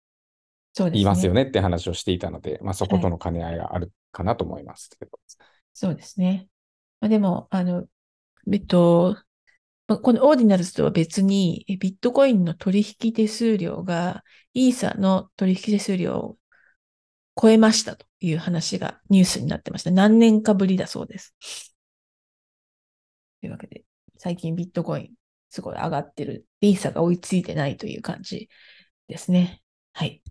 Speaker 1: ね。
Speaker 3: 言いますよねって話をしていたので、まあそことの兼ね合いがあるかなと思いますけど。
Speaker 1: そうですね。まあ、でも、あの、えっと、まあこのオーディナルズとは別に、えビットコインの取引手数料が、イーサの取引手数料を超えましたという話がニュースになってました。何年かぶりだそうです。というわけで、最近ビットコインすごい上がってる。イーサが追いついてないという感じですね。はい。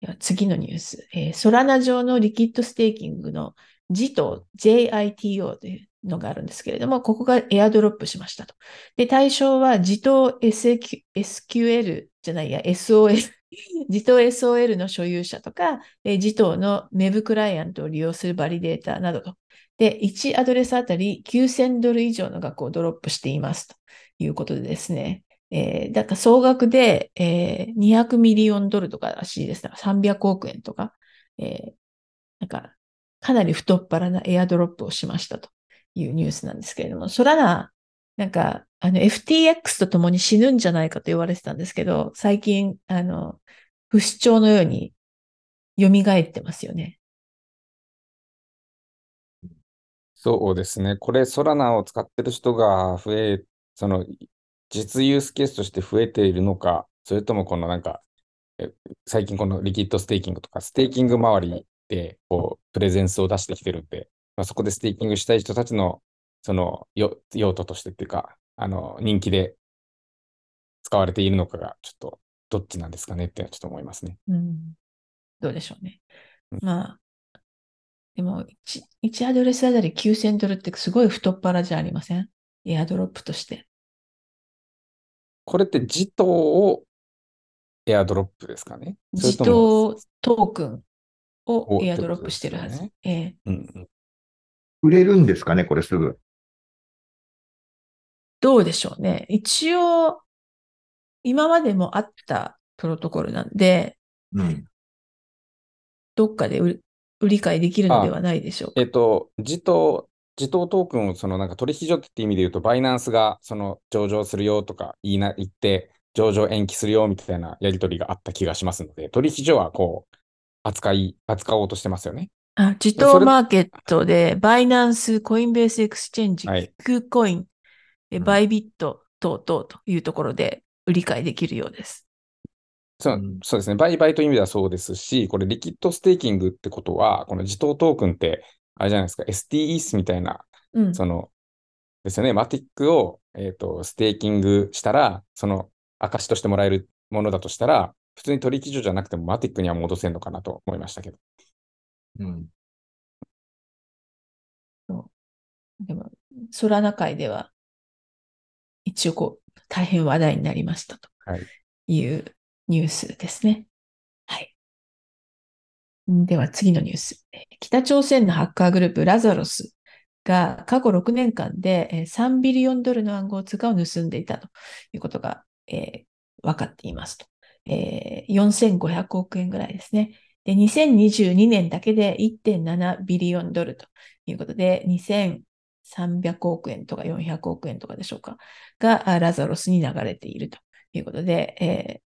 Speaker 1: では次のニュース。えーソラナ上のリキッドステーキングの JITO、JITO というのがあるんですけれども、ここがエアドロップしましたと。で、対象は JITO SQL じゃないや、SOS SOL、JITO SOL の所有者とか、えー JITO の Web クライアントを利用するバリデータなどと。で、1アドレスあたり9000ドル以上の額をドロップしていますということでですね。えー、だから総額で、えー200ミリオンドルとからしいです。300億円とか、えーなんか、かなり太っ腹なエアドロップをしましたというニュースなんですけれども、ソラナなんか、あの、FTX と共に死ぬんじゃないかと言われてたんですけど、最近、あの、不死鳥のように蘇ってますよね。
Speaker 3: そうですね。これ、 Solana を使ってる人が増え、その、実ユースケースとして増えているのか、それともこのなんか、最近この liquid staking とか、ステーキング周りで、こう、プレゼンスを出してきてるんで、まあ、そこでステーキングしたい人たちの、その、よ用途としてっていうか、あの、人気で使われているのかが、ちょっと、どっちなんですかねってちょっと思いますね。
Speaker 1: うん。どうでしょうね。
Speaker 3: うん
Speaker 1: まあ、でも1、1アドレスあたり9000ドルってすごい太っ腹じゃありません？エアドロップとして。
Speaker 3: これって自頭をエアドロップですかね？
Speaker 1: 自
Speaker 3: とも
Speaker 1: 動トークンを
Speaker 3: お
Speaker 1: エアドロップしてるはず。
Speaker 3: ってこと
Speaker 1: ええ
Speaker 3: うんうん
Speaker 2: 売れるんですかね、これすぐ。
Speaker 1: どうでしょうね。一応、今までもあったプロトコルなんで、
Speaker 2: うん。
Speaker 1: どっかで売り買いできるのではないでしょうか。
Speaker 3: えっと、 Jito、Jito トークンをそのなんか取引所って意味で言うと、バイナンスがその上場するよとか言いな、言って、上場延期するよみたいなやり取りがあった気がしますので、取引所はこう、扱い、扱おうとしてますよね。
Speaker 1: あ、自
Speaker 3: それ
Speaker 1: 動マーケットで、 Binance、コインベースエクスチェンジ、
Speaker 3: はい
Speaker 1: KuCoin、え
Speaker 2: うん
Speaker 1: Bybit 等々というところで売り買いできるようです。
Speaker 3: そう
Speaker 2: うん
Speaker 3: そうですね。売買という意味ではそうですし、これ liquid staking ってことは、この Jito トークンって、あれじゃないですか、STETH みたいな、
Speaker 1: うん。
Speaker 3: その、ですよね、マティックを、えっと、ステーキングしたら、その証としてもらえるものだとしたら、普通に取引所じゃなくてもマティックには戻せるのかなと思いましたけど。
Speaker 2: うん。
Speaker 1: でも、ソラナ会では、一応こう、大変話題になりましたと
Speaker 3: はい
Speaker 1: いうニュースですね。はい。んでは次のニュース。えー北朝鮮のハッカーグループラザロスが過去6年間でえー3ビリオンドルの暗号通貨を盗んでいたということが、えー分かっていますと。えー4500億円ぐらいですね。で、2022年だけで1.7ビリオンドルということで、2300億円とか400億円とかでしょうか、があラザロスに流れているということで、えー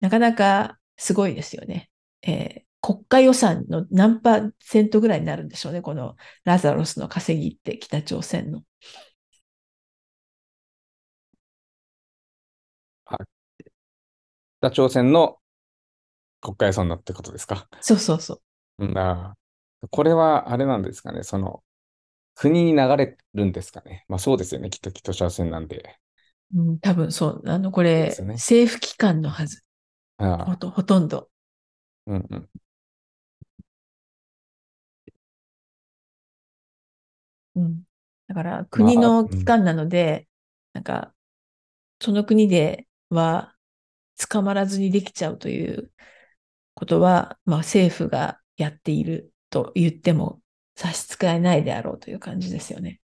Speaker 1: なかなかすごいですよね。えー国家予算の何パーセントぐらいになるんでしょうね、このラザロスの稼ぎって北朝鮮の。
Speaker 3: 北朝鮮の国家予算だってことですか？
Speaker 1: そうそうそう。
Speaker 3: うんあーこれはあれなんですかね、その、国に流れるんですかね。まあそうですよね、きっと北朝鮮なんで。
Speaker 1: うん、多分そう。あの、これ、
Speaker 3: ね
Speaker 1: 政府機関のはず。
Speaker 3: ああ
Speaker 1: ほとほとんど。
Speaker 3: うんうん。
Speaker 1: うん。だから、国の
Speaker 3: うん
Speaker 1: 機関なので、なんか、その国では捕まらずにできちゃうということは、まあ政府がやっていると言っても差し支えないであろうという感じですよね。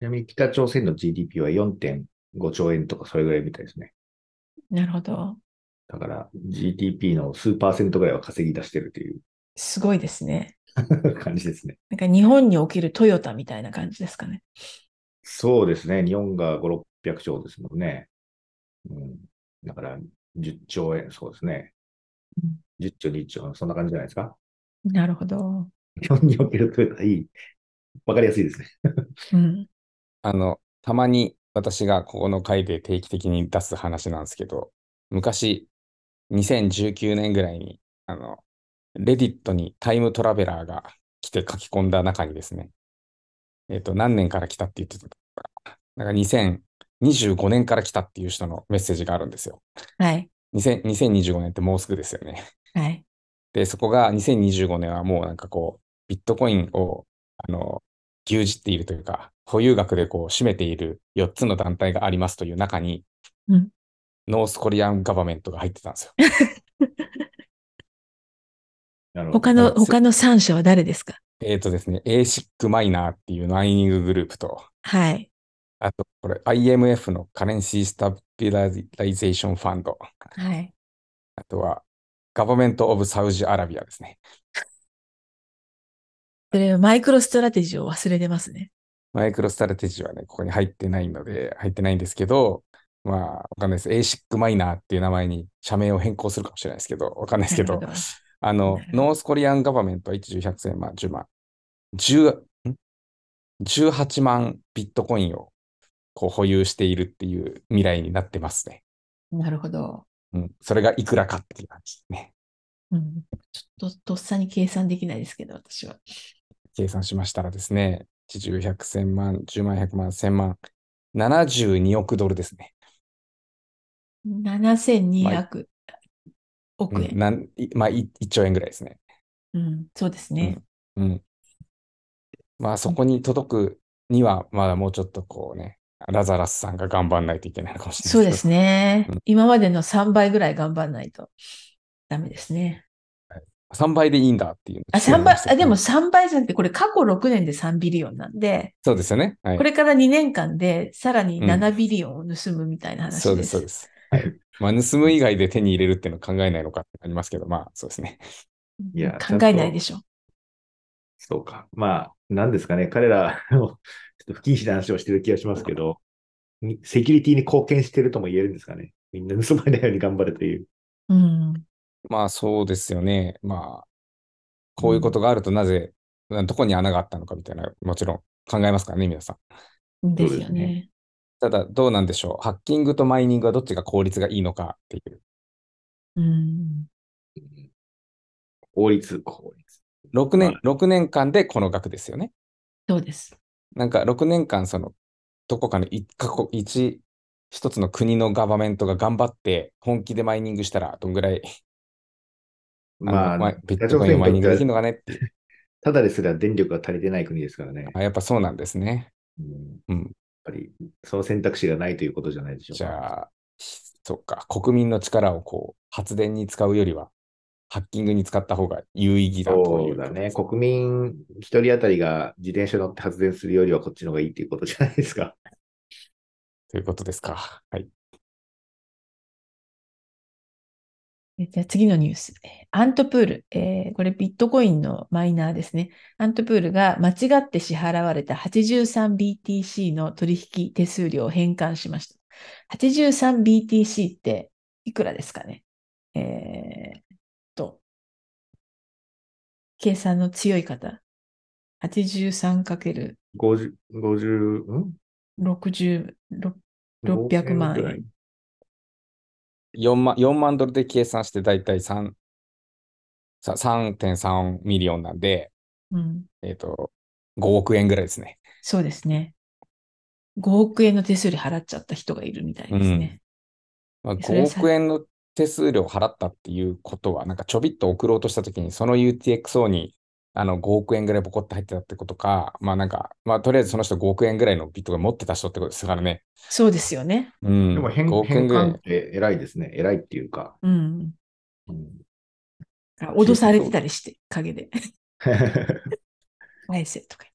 Speaker 2: ちなみに北朝鮮の GDP は4.5兆円とかそれぐらいみたいですね。
Speaker 1: なるほど。
Speaker 2: だから GDP の数パーセントぐらいは稼ぎ出してるという
Speaker 1: すごいですね。
Speaker 2: 感じですね。
Speaker 1: なんか日本におけるトヨタみたいな感じですかね。
Speaker 2: そうですね。日本が5、600兆ですもんね。うん。だから10兆円、そうですね。
Speaker 1: うん
Speaker 2: 10兆、20兆、そんな感じじゃないですか。
Speaker 1: なるほど。
Speaker 2: 日本におけるトヨタいい。わかりやすいですね。
Speaker 1: うん。
Speaker 3: あの、たまに私がここの回で定期的に出す話なんですけど、昔、2019年ぐらいに、あの、レディットにタイムトラベラーが来て書き込んだ中にですね、えっと、何年から来たって言ってたかなんか2025年から来たっていう人のメッセージがあるんですよ。
Speaker 1: はい。
Speaker 3: 2000 2025年ってもうすぐですよね。
Speaker 1: はい。
Speaker 3: で、そこが2025年はもうなんかこう、ビットコインを、あの、牛耳っているというか、保有額でこう占めている4つの団体がありますという中に、
Speaker 1: うん
Speaker 3: North Korean Government が入ってたんですよ。
Speaker 1: 他の、他の3社は誰ですか？
Speaker 3: えっとですね、ASIC マイナーっていうマイニンググループと、
Speaker 1: はい。
Speaker 3: あと、これ IMF の Currency Stabilization Fund、
Speaker 1: はい。
Speaker 3: あとは Government of Saudi Arabia ですね。
Speaker 1: それは MicroStrategy を忘れてますね。
Speaker 3: MicroStrategy はね、ここに入ってないので、入ってないんですけど、まあ、わかんないです。ASIC マイナーっていう名前に社名を変更するかもしれないですけど、わかんないですけど、あの North Korean Government は1、10、100、1000万、10万、10、ん ?18 万ビットコインをこう保有しているっていう未来になってますね。
Speaker 1: なるほど。
Speaker 3: うん。それがいくらかっていう感じですね。
Speaker 1: うん、ちょっととっさに計算できないですけど、私は。
Speaker 3: 計算しましたらですね、1、10、100、1000万、10万、100万、1000万、72億ドルですね。
Speaker 1: 7200
Speaker 3: うん、
Speaker 1: 億円。
Speaker 3: なんいまあ、い1兆円ぐらいですね。
Speaker 1: うん、そうですね。
Speaker 3: うん。まあ、そこに届くには、まだもうちょっとこうね、ラザラスさんが頑張んないといけないのかもしれない
Speaker 1: そうですね
Speaker 3: うん。
Speaker 1: 今までの3倍ぐらい頑張らないとダメですね。
Speaker 3: 3倍でいいんだっていう
Speaker 1: あ、
Speaker 3: 聞きま
Speaker 1: 3倍あ、でも
Speaker 3: けど
Speaker 1: 3倍じゃなくて、これ過去6年で3ビリオンなんで、
Speaker 3: そうですよね。はい
Speaker 1: こ。れから2年間でさらに
Speaker 3: うん
Speaker 1: 7ビリオンを盗むみたいな話
Speaker 3: そうです、
Speaker 1: です。
Speaker 3: そうです。まあ、盗む以外で手に入れるっていうのを考えないのかってありますけど、まあ、そうですね。
Speaker 2: いや
Speaker 1: 考えないでしょ。
Speaker 2: そうか。まあ、なんですかね。彼らの、ちょっと不謹慎な話をしてる気がしますけど、にセキュリティに貢献してるとも言えるんですかね？みんな盗まれないように頑張るという。
Speaker 1: うん。
Speaker 3: まあ、そうですよね。まあ、こういうことがあるとなぜ、どこに穴があったのかみたいな、もちろん考えますからね、皆さん。
Speaker 1: ですよ
Speaker 2: そうですね
Speaker 1: ね。
Speaker 3: ただ、どうなんでしょう？ハッキングとマイニングはどっちが効率がいいのかっていう。
Speaker 1: うん。
Speaker 2: 法律、法律。
Speaker 3: 6年、
Speaker 2: ま
Speaker 3: 6年間でこの額ですよね。
Speaker 1: そうです。
Speaker 3: なんか6年間、その、どこかの一カ国、一、一つの国のガバメントが頑張って本気でマイニングしたら、どんぐらい、
Speaker 2: まあ、
Speaker 3: まビットコインをマイニングできるのかねって。
Speaker 2: ただですら電力が足りてない国ですからね。
Speaker 3: あ、やっぱそうなんですね。
Speaker 2: うん
Speaker 3: うん。
Speaker 2: やっぱり、その選択肢がないということじゃないでしょう
Speaker 3: じ
Speaker 2: か。
Speaker 3: ゃあ、そっか、国民の力をこう、発電に使うよりは、ハッキングに使った方が有意義だというう
Speaker 2: そだね。国民一人当たりが自転車乗って発電するよりはこっちの方がいいっていうことじゃないですか。
Speaker 3: ということですか。はい。
Speaker 1: えじゃあ次のニュース。えーアントプール、えーこれビットコインのマイナーですね。アントプールが間違って支払われた 83BTC の取引手数料を返還しました。83BTC っていくらですかねえーっと、計算の強い方。83×60、
Speaker 2: 50、50、ん
Speaker 1: ？60 600万円
Speaker 2: ぐらい。
Speaker 3: 4万、4万ドルで計算してだいたい3、さ3.3 million なんで、
Speaker 1: うん。
Speaker 3: えっ、と、5億円ぐらいですね。
Speaker 1: そうですね。5億円の手数料払っちゃった人がいるみたいですね。
Speaker 3: まあ、5
Speaker 1: それさ
Speaker 3: 億円の手数料払ったっていうことは、なんかちょびっと送ろうとしたときに、その UTXO にあの5億円ぐらいボコッと入ってたってことか、まあなんか、まあとりあえずその人5億円ぐらいのビットが持ってた人ってことですからね。
Speaker 1: そうですよね。
Speaker 3: うん。
Speaker 2: でも返
Speaker 3: 5億円
Speaker 2: 返
Speaker 3: ぐらい
Speaker 2: 還って偉いですね。偉いっていうか。
Speaker 1: うん。
Speaker 2: うん
Speaker 1: あ脅されてたりして、陰で。返せとか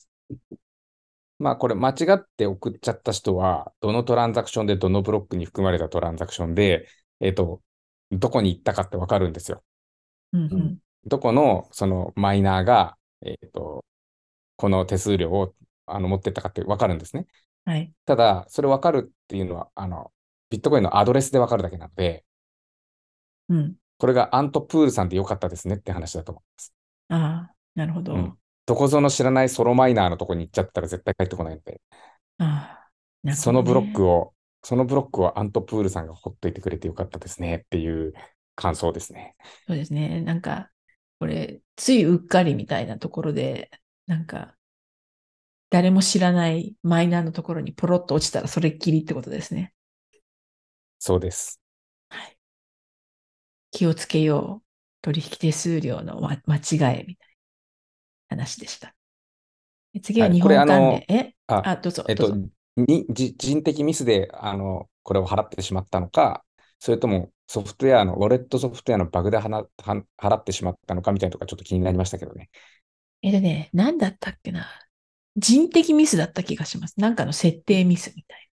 Speaker 3: まあこれ間違って送っちゃった人は、どのトランザクションでどのブロックに含まれたトランザクションで、えっ、と、どこに行ったかってわかるんですよ。
Speaker 1: うんうん。
Speaker 3: どこのそのマイナーが、えっ、と、この手数料をあの持ってったかってわかるんですね。
Speaker 1: はい。
Speaker 3: ただ、それわかるっていうのは、あの、ビットコインのアドレスでわかるだけなので、
Speaker 1: うん。
Speaker 3: これがアントプールさんでよかったですねって話だと思います。
Speaker 1: ああ、なるほど。
Speaker 3: うんどこぞの知らないソロマイナーのとこに行っちゃったら絶対帰ってこないので、
Speaker 1: ああ、ね
Speaker 3: そのブロックを、そのブロックをアントプールさんがほっといてくれてよかったですねっていう感想ですね。
Speaker 1: そうですね。なんか、これ、ついうっかりみたいなところで、なんか、誰も知らないマイナーのところにポロッと落ちたらそれっきりってことですね。
Speaker 3: そうです。
Speaker 1: はい。気をつけよう。取引手数料のま間違いみたいな話でした。で次は日本関連。え？
Speaker 3: あ
Speaker 1: あ、どうぞ。
Speaker 3: えっと
Speaker 1: どうぞ、
Speaker 3: にじ人的ミスで、あの、これを払ってしまったのか、それともソフトウェアの、ウォレットソフトウェアのバグで払ってしまったのかみたいなとかちょっと気になりましたけどね。
Speaker 1: えっとね、何だったっけな。人的ミスだった気がします。なんかの設定ミスみたい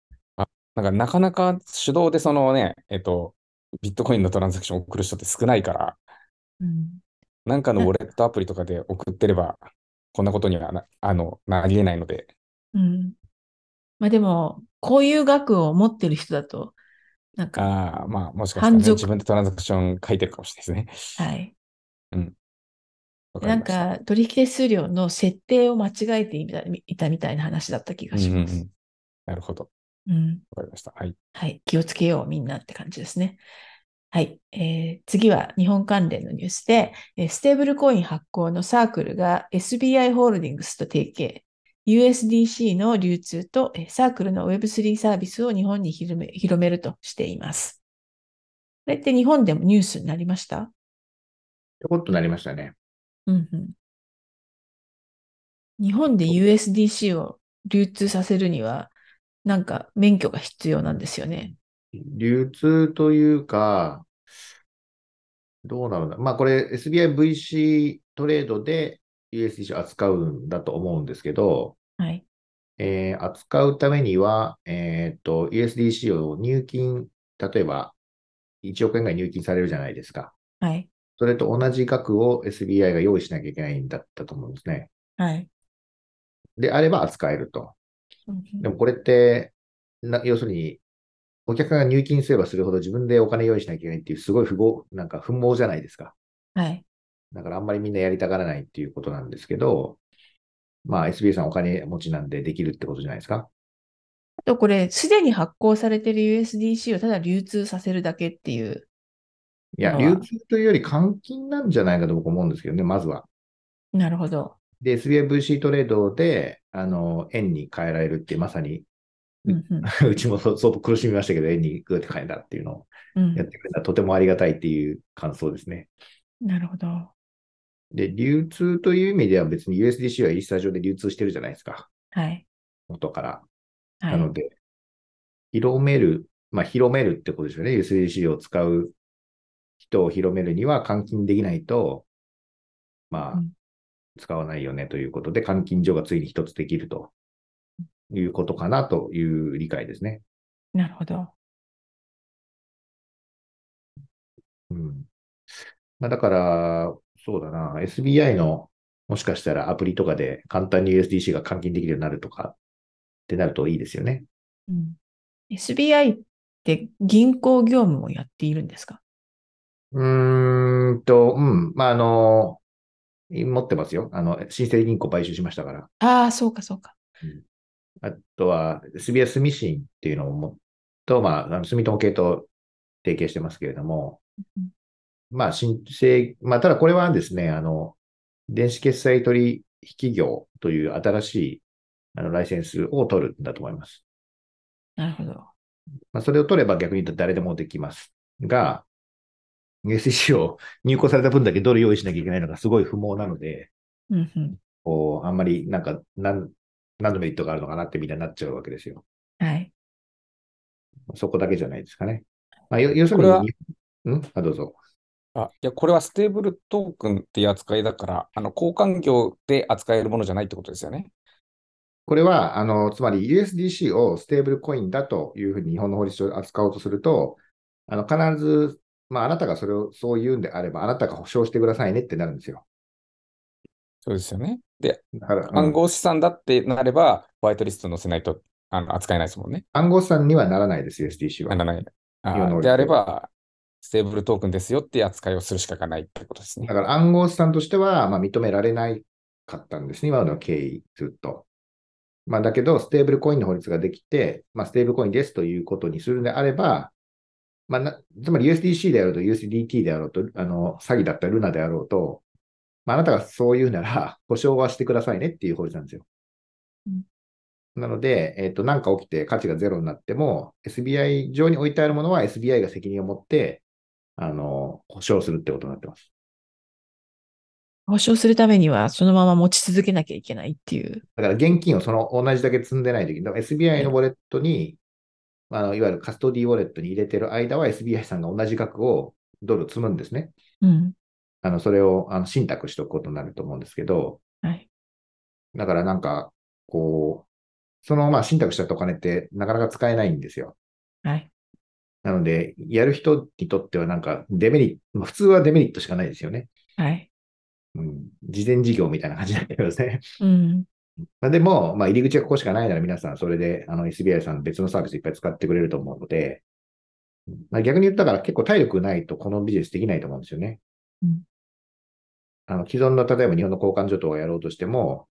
Speaker 3: なんかなかなか手動でそのね、えっと、ビットコインのトランザクションを送る人って少ないから、
Speaker 1: な。うん。
Speaker 3: なんかのウォレットアプリとかで送ってれば、こんなことにはな、あの、なり得ないので、
Speaker 1: うん。まあでも、こういう額を持ってる人だと、なんか、
Speaker 3: ああ、まあ、もしかしたらね、自分でトランザクション書いてるかもしれないですね。
Speaker 1: はい。
Speaker 3: わか
Speaker 1: なん。か、取引手数料の設定を間違えていたみたいな話だった気がします。
Speaker 3: うんうんうんなるほど。
Speaker 1: うん。
Speaker 3: わかりました。はい。
Speaker 1: はい。気をつけよう、みんなって感じですね。はい。えー次は日本関連のニュースで、えーステーブルコイン発行のサークルが SBI ホールディングスと提携、USDC の流通とえーサークルの Web3 サービスを日本に広め広めるとしています。これって日本でもニュースになりました？
Speaker 2: ちょこっとなりましたね。
Speaker 1: うんうん。日本で USDC を流通させるには、なんか免許が必要なんですよね。
Speaker 2: 流通というか、どうなるんだ？まあこれ SBIVC トレードで USDC を扱うんだと思うんですけど、
Speaker 1: はい。
Speaker 2: えー扱うためには、えーっと、USDC を入金、例えば1億円ぐらい入金されるじゃないですか。
Speaker 1: はい。
Speaker 2: それと同じ額を SBI が用意しなきゃいけないんだったと思うんですね。
Speaker 1: はい。
Speaker 2: であれば扱えると。でもこれって、な要するに、お客が入金すればするほど自分でお金用意しなきゃいけないっていう、すごい不合、なんか不毛じゃないですか。
Speaker 1: はい。
Speaker 2: だからあんまりみんなやりたがらないっていうことなんですけど、まあ SBI さんお金持ちなんでできるってことじゃないですか。
Speaker 1: あとこれ、すでに発行されている USDC をただ流通させるだけっていう。
Speaker 2: いや、
Speaker 1: まあ
Speaker 2: 流通というより換金なんじゃないかと僕思うんですけどね、まずは。
Speaker 1: なるほど。
Speaker 2: で、SBIVC トレードで、あの、円に変えられるって、まさに、
Speaker 1: うんうん
Speaker 2: うちもそう相当苦しみましたけど、円にグーって変えたっていうのを
Speaker 1: うん
Speaker 2: やってくれたらとてもありがたいっていう感想ですね。
Speaker 1: なるほど。
Speaker 2: で、流通という意味では別に USDC はイースター上で流通してるじゃないですか。
Speaker 1: はい。
Speaker 2: 元から。
Speaker 1: は。
Speaker 2: ないので、広める、まあ広めるってことですよね。USDC を使う人を広めるには換金できないと、まあ
Speaker 1: うん、
Speaker 2: 使わないよねということで、換金所がついに一つできるということかなという理解ですね。
Speaker 1: なるほど。
Speaker 2: うん。まあだから、そうだな、SBI のもしかしたらアプリとかで簡単に USDC が換金できるようになるとかってなるといいですよね。
Speaker 1: うん SBI って銀行業務をやっているんですか？
Speaker 2: うーんと、うん。まあ、あの、持ってますよ。あの、新生銀行買収しましたから。
Speaker 1: ああ、そうか、そうか。
Speaker 2: あとは、SBI 住信っていうのをも、と、まあ、あの住友系と提携してますけれども
Speaker 1: うん、
Speaker 2: まあ、申請、まあ、ただこれはですね、あの、電子決済取引業という新しい、あの、ライセンスを取るんだと思います。
Speaker 1: なるほど。
Speaker 2: まあ、それを取れば逆に言うと誰でもできます。が、SEC を入庫された分だけドル用意しなきゃいけないのがすごい不毛なので、
Speaker 1: うんうん。
Speaker 2: こう、あんまりなんか、なん、何のメリットがあるのかなってみんなになっちゃうわけですよ。
Speaker 1: はい。
Speaker 2: そこだけじゃないですかね。まあ、よ要するに、
Speaker 3: こ
Speaker 2: ん？あ、どうぞ。
Speaker 3: あ、いや、これはステーブルトークンっていう扱いだから、あの、交換業で扱えるものじゃないってことですよね。
Speaker 2: これは、あの、つまり USDC をステーブルコインだというふうに日本の法律上扱おうとすると、あの、必ず、まあ、あなたがそれをそう言うんであれば、あなたが保証してくださいねってなるんですよ。
Speaker 3: そうですよね。で、
Speaker 2: だから、うん
Speaker 3: 暗号資産だってなれば、ホワイトリスト載せないとあの扱えないですもんね。
Speaker 2: 暗号資産にはならないです、USDC は。
Speaker 3: ならない。あであれば、ステーブルトークンですよって扱いをするしかないってことですね
Speaker 2: だ。から暗号資産としては、まあ、認められないかったんですね、今までの経緯、ずっと。まあ、だけど、ステーブルコインの法律ができて、まあ、ステーブルコインですということにするのであれば、まあな、つまり USDC であろうと USDT であろうと、あの、詐欺だったらルナであろうと、まあ、あなたがそう言うなら、保証はしてくださいねっていう法律なんですよ。
Speaker 1: うん
Speaker 2: なので、えっ、と、なんか起きて価値がゼロになっても、SBI 上に置いてあるものは SBI が責任を持って、あの、保証するってことになってます。
Speaker 1: 保証するためには、そのまま持ち続けなきゃいけないっていう。
Speaker 2: だから現金をその同じだけ積んでないといけない。だから SBI のウォレットに、あのいわゆるカストディウォレットに入れてる間は SBI さんが同じ額をドル積むんですね。
Speaker 1: うん。
Speaker 2: あの、それをあの信託しておくことになると思うんですけど、
Speaker 1: はい。
Speaker 2: だからなんか、こう、そのまあ信託したお金ってなかなか使えないんですよ。
Speaker 1: はい。
Speaker 2: なので、やる人にとってはなんかデメリット、まあ普通はデメリットしかないですよね。
Speaker 1: はい。
Speaker 2: うん。事前事業みたいな感じになってますね。
Speaker 1: うん。
Speaker 2: まあ、でも、まあ、入り口がここしかないなら皆さんそれであの SBI さん別のサービスいっぱい使ってくれると思うので、まあ、逆に言ったから結構体力ないとこのビジネスできないと思うんですよね。
Speaker 1: うん
Speaker 2: あの既存の例えば日本の交換所等をやろうとしても、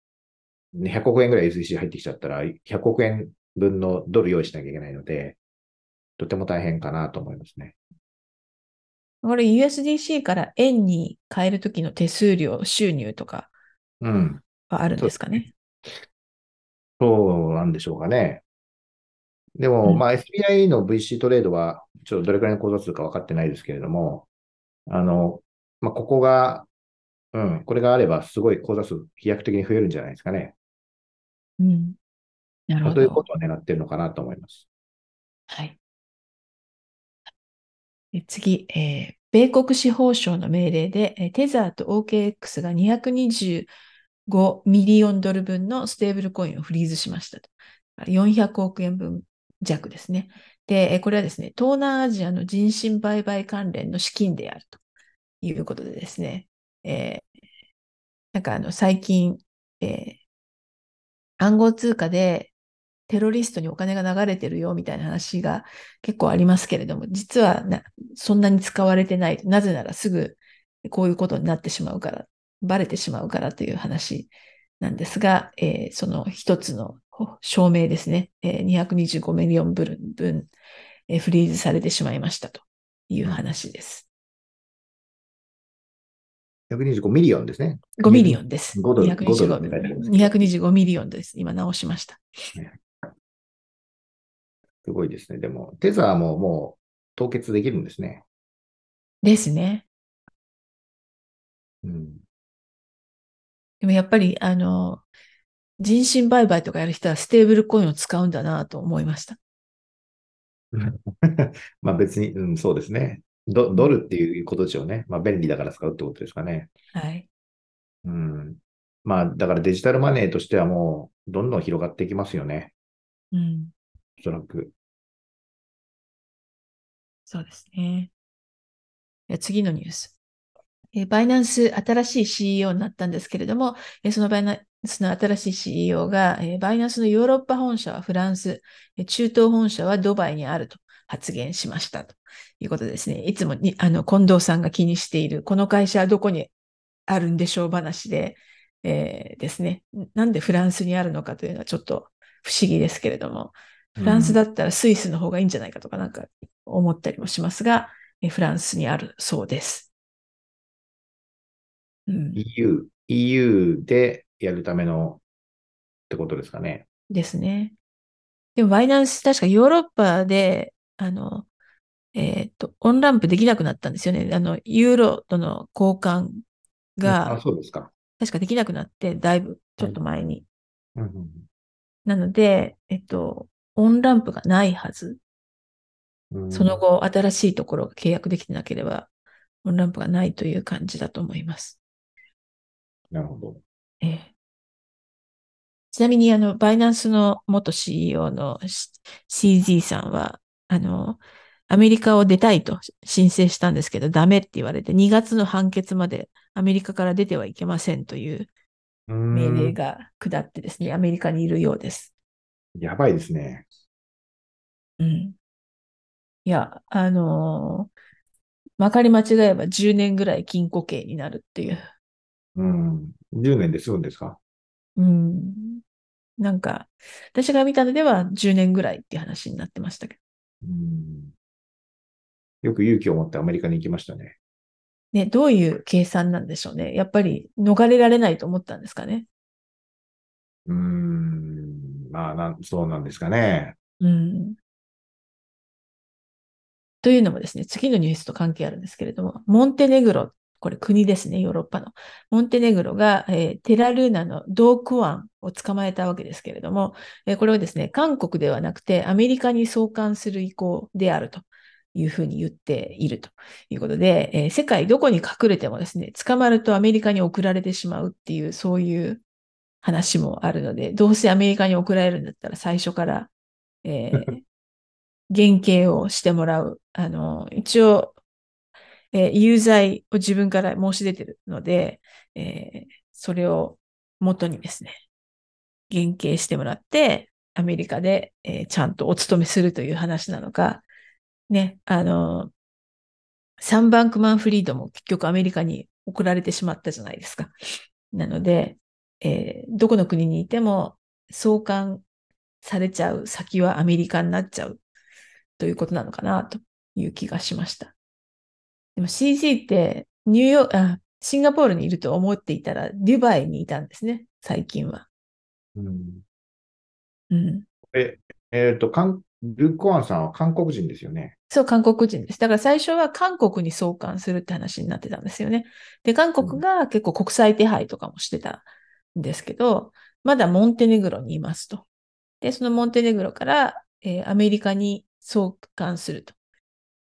Speaker 2: ね100億円ぐらい SEC 入ってきちゃったら、100億円分のドル用意しなきゃいけないので、とても大変かなと思いますね。
Speaker 1: これ USDC から円に変えるときの手数料収入とか
Speaker 2: うん。
Speaker 1: はあるんですかね？
Speaker 2: そうなんでしょうかね。でも、
Speaker 1: うん
Speaker 2: まあ SBI の VC トレードは、ちょっとどれくらいの口座数か分かってないですけれども、あの、まあ、ここが、うん、これがあれば、すごい口座数飛躍的に増えるんじゃないですかね。
Speaker 1: うん。なるほど。
Speaker 2: まあということを狙ってるのかなと思います。
Speaker 1: はい。次、えー米国司法省の命令で、えーテザーと OKX が225ミリオンドル分のステーブルコインをフリーズしましたと。400億円分弱ですね。で、これはですね、東南アジアの人身売買関連の資金であるということでですね、えーなんかあの最近、えー暗号通貨でテロリストにお金が流れてるよみたいな話が結構ありますけれども、実はなそんなに使われてない。なぜならすぐこういうことになってしまうから、バレてしまうからという話なんですが、えーその一つの証明ですね、えー225 million 分分、えーフリーズされてしまいましたという話です。
Speaker 2: 125 million ですね。
Speaker 1: 5 million です。
Speaker 2: 5ドル5ドルって書いてありますけど
Speaker 1: 225 million です。今直しました。
Speaker 2: すごいですね。でも、 Tether ももう凍結できるんですね。
Speaker 1: ですね。
Speaker 2: うん。
Speaker 1: でもやっぱり、あの、人身売買とかやる人はステーブルコインを使うんだなと思いました。
Speaker 2: まあ別に、うん、そうですね。ドドルっていうことでしょうね。まあ便利だから使うってことですかね。
Speaker 1: はい。
Speaker 2: うん。まあだからデジタルマネーとしてはもうどんどん広がっていきますよね。
Speaker 1: うん。
Speaker 2: おそらく。
Speaker 1: そうですね。次のニュース。えーバイナンス新しい CEO になったんですけれども、えーそのバイナンスの新しい CEO が、えーバイナンスのヨーロッパ本社はフランス、えー中東本社はドバイにあると発言しましたということですね。いつもに、あの、近藤さんが気にしている、この会社はどこにあるんでしょう話で、えーですね。なんでフランスにあるのかというのはちょっと不思議ですけれども、フランスだったらスイスの方がいいんじゃないかとかなんか思ったりもしますが、えフランスにあるそうです。うん、
Speaker 2: EU、EU でやるためのってことですかね。
Speaker 1: ですね。でもバイナンス、確かヨーロッパで、あの、えっと、オンランプできなくなったんですよね。あの、ユーロとの交換
Speaker 2: あ、
Speaker 1: が
Speaker 2: そうですか。
Speaker 1: 確かできなくなって、だいぶちょっと前に。
Speaker 2: うんうん
Speaker 1: なので、えっと、オンランプがないはず。
Speaker 2: うん
Speaker 1: その後、新しいところが契約できてなければ、オンランプがないという感じだと思います。
Speaker 2: なるほど。
Speaker 1: ええちなみに、あの、バイナンスの元 CEO の CZ さんは、あの、アメリカを出たいと申請したんですけど、ダメって言われて、2月の判決までアメリカから出てはいけませんという命令が下ってですね、アメリカにいるようです。
Speaker 2: やばいですね。
Speaker 1: うん。いや、あのーまかり間違えば10年ぐらい禁錮刑になるっていう。
Speaker 2: うん。10年で済むんですか？
Speaker 1: うん。なんか、私が見たのでは10年ぐらいっていう話になってましたけど。
Speaker 2: うん。よく勇気を持ってアメリカに行きましたね。
Speaker 1: ね、どういう計算なんでしょうね。やっぱり逃れられないと思ったんですかね。
Speaker 2: うーん。まあなん、そうなんですかね。
Speaker 1: うん。というのもですね、次のニュースと関係あるんですけれども、モンテネグロ、これ国ですね、ヨーロッパの。モンテネグロが、えーテラルーナのドークワンを捕まえたわけですけれども、えーこれはですね、韓国ではなくてアメリカに送還する意向であるというふうに言っているということで、えー世界どこに隠れてもですね、捕まるとアメリカに送られてしまうっていう、そういう話もあるので、どうせアメリカに送られるんだったら最初から、えー 減刑をしてもらう。あの、一応、えー有罪を自分から申し出てるので、えーそれを元にですね、減刑してもらって、アメリカで、えーちゃんとお勤めするという話なのか、ね、あの、サンバンクマンフリードも結局アメリカに送られてしまったじゃないですか。なので、えーどこの国にいても送還されちゃう先はアメリカになっちゃうということなのかなという気がしました。でも CC ってニューヨーク、あ、シンガポールにいると思っていたら、デュバイにいたんですね、最近は。
Speaker 2: うん
Speaker 1: うん。
Speaker 2: え、えっと、韓ルーコアンさんは韓国人ですよね？
Speaker 1: そう、韓国人です。だから最初は韓国に送還するって話になってたんですよね。で、韓国が結構国際手配とかもしてたんですけど、まだモンテネグロにいますと。で、そのモンテネグロから、えーアメリカに送還すると。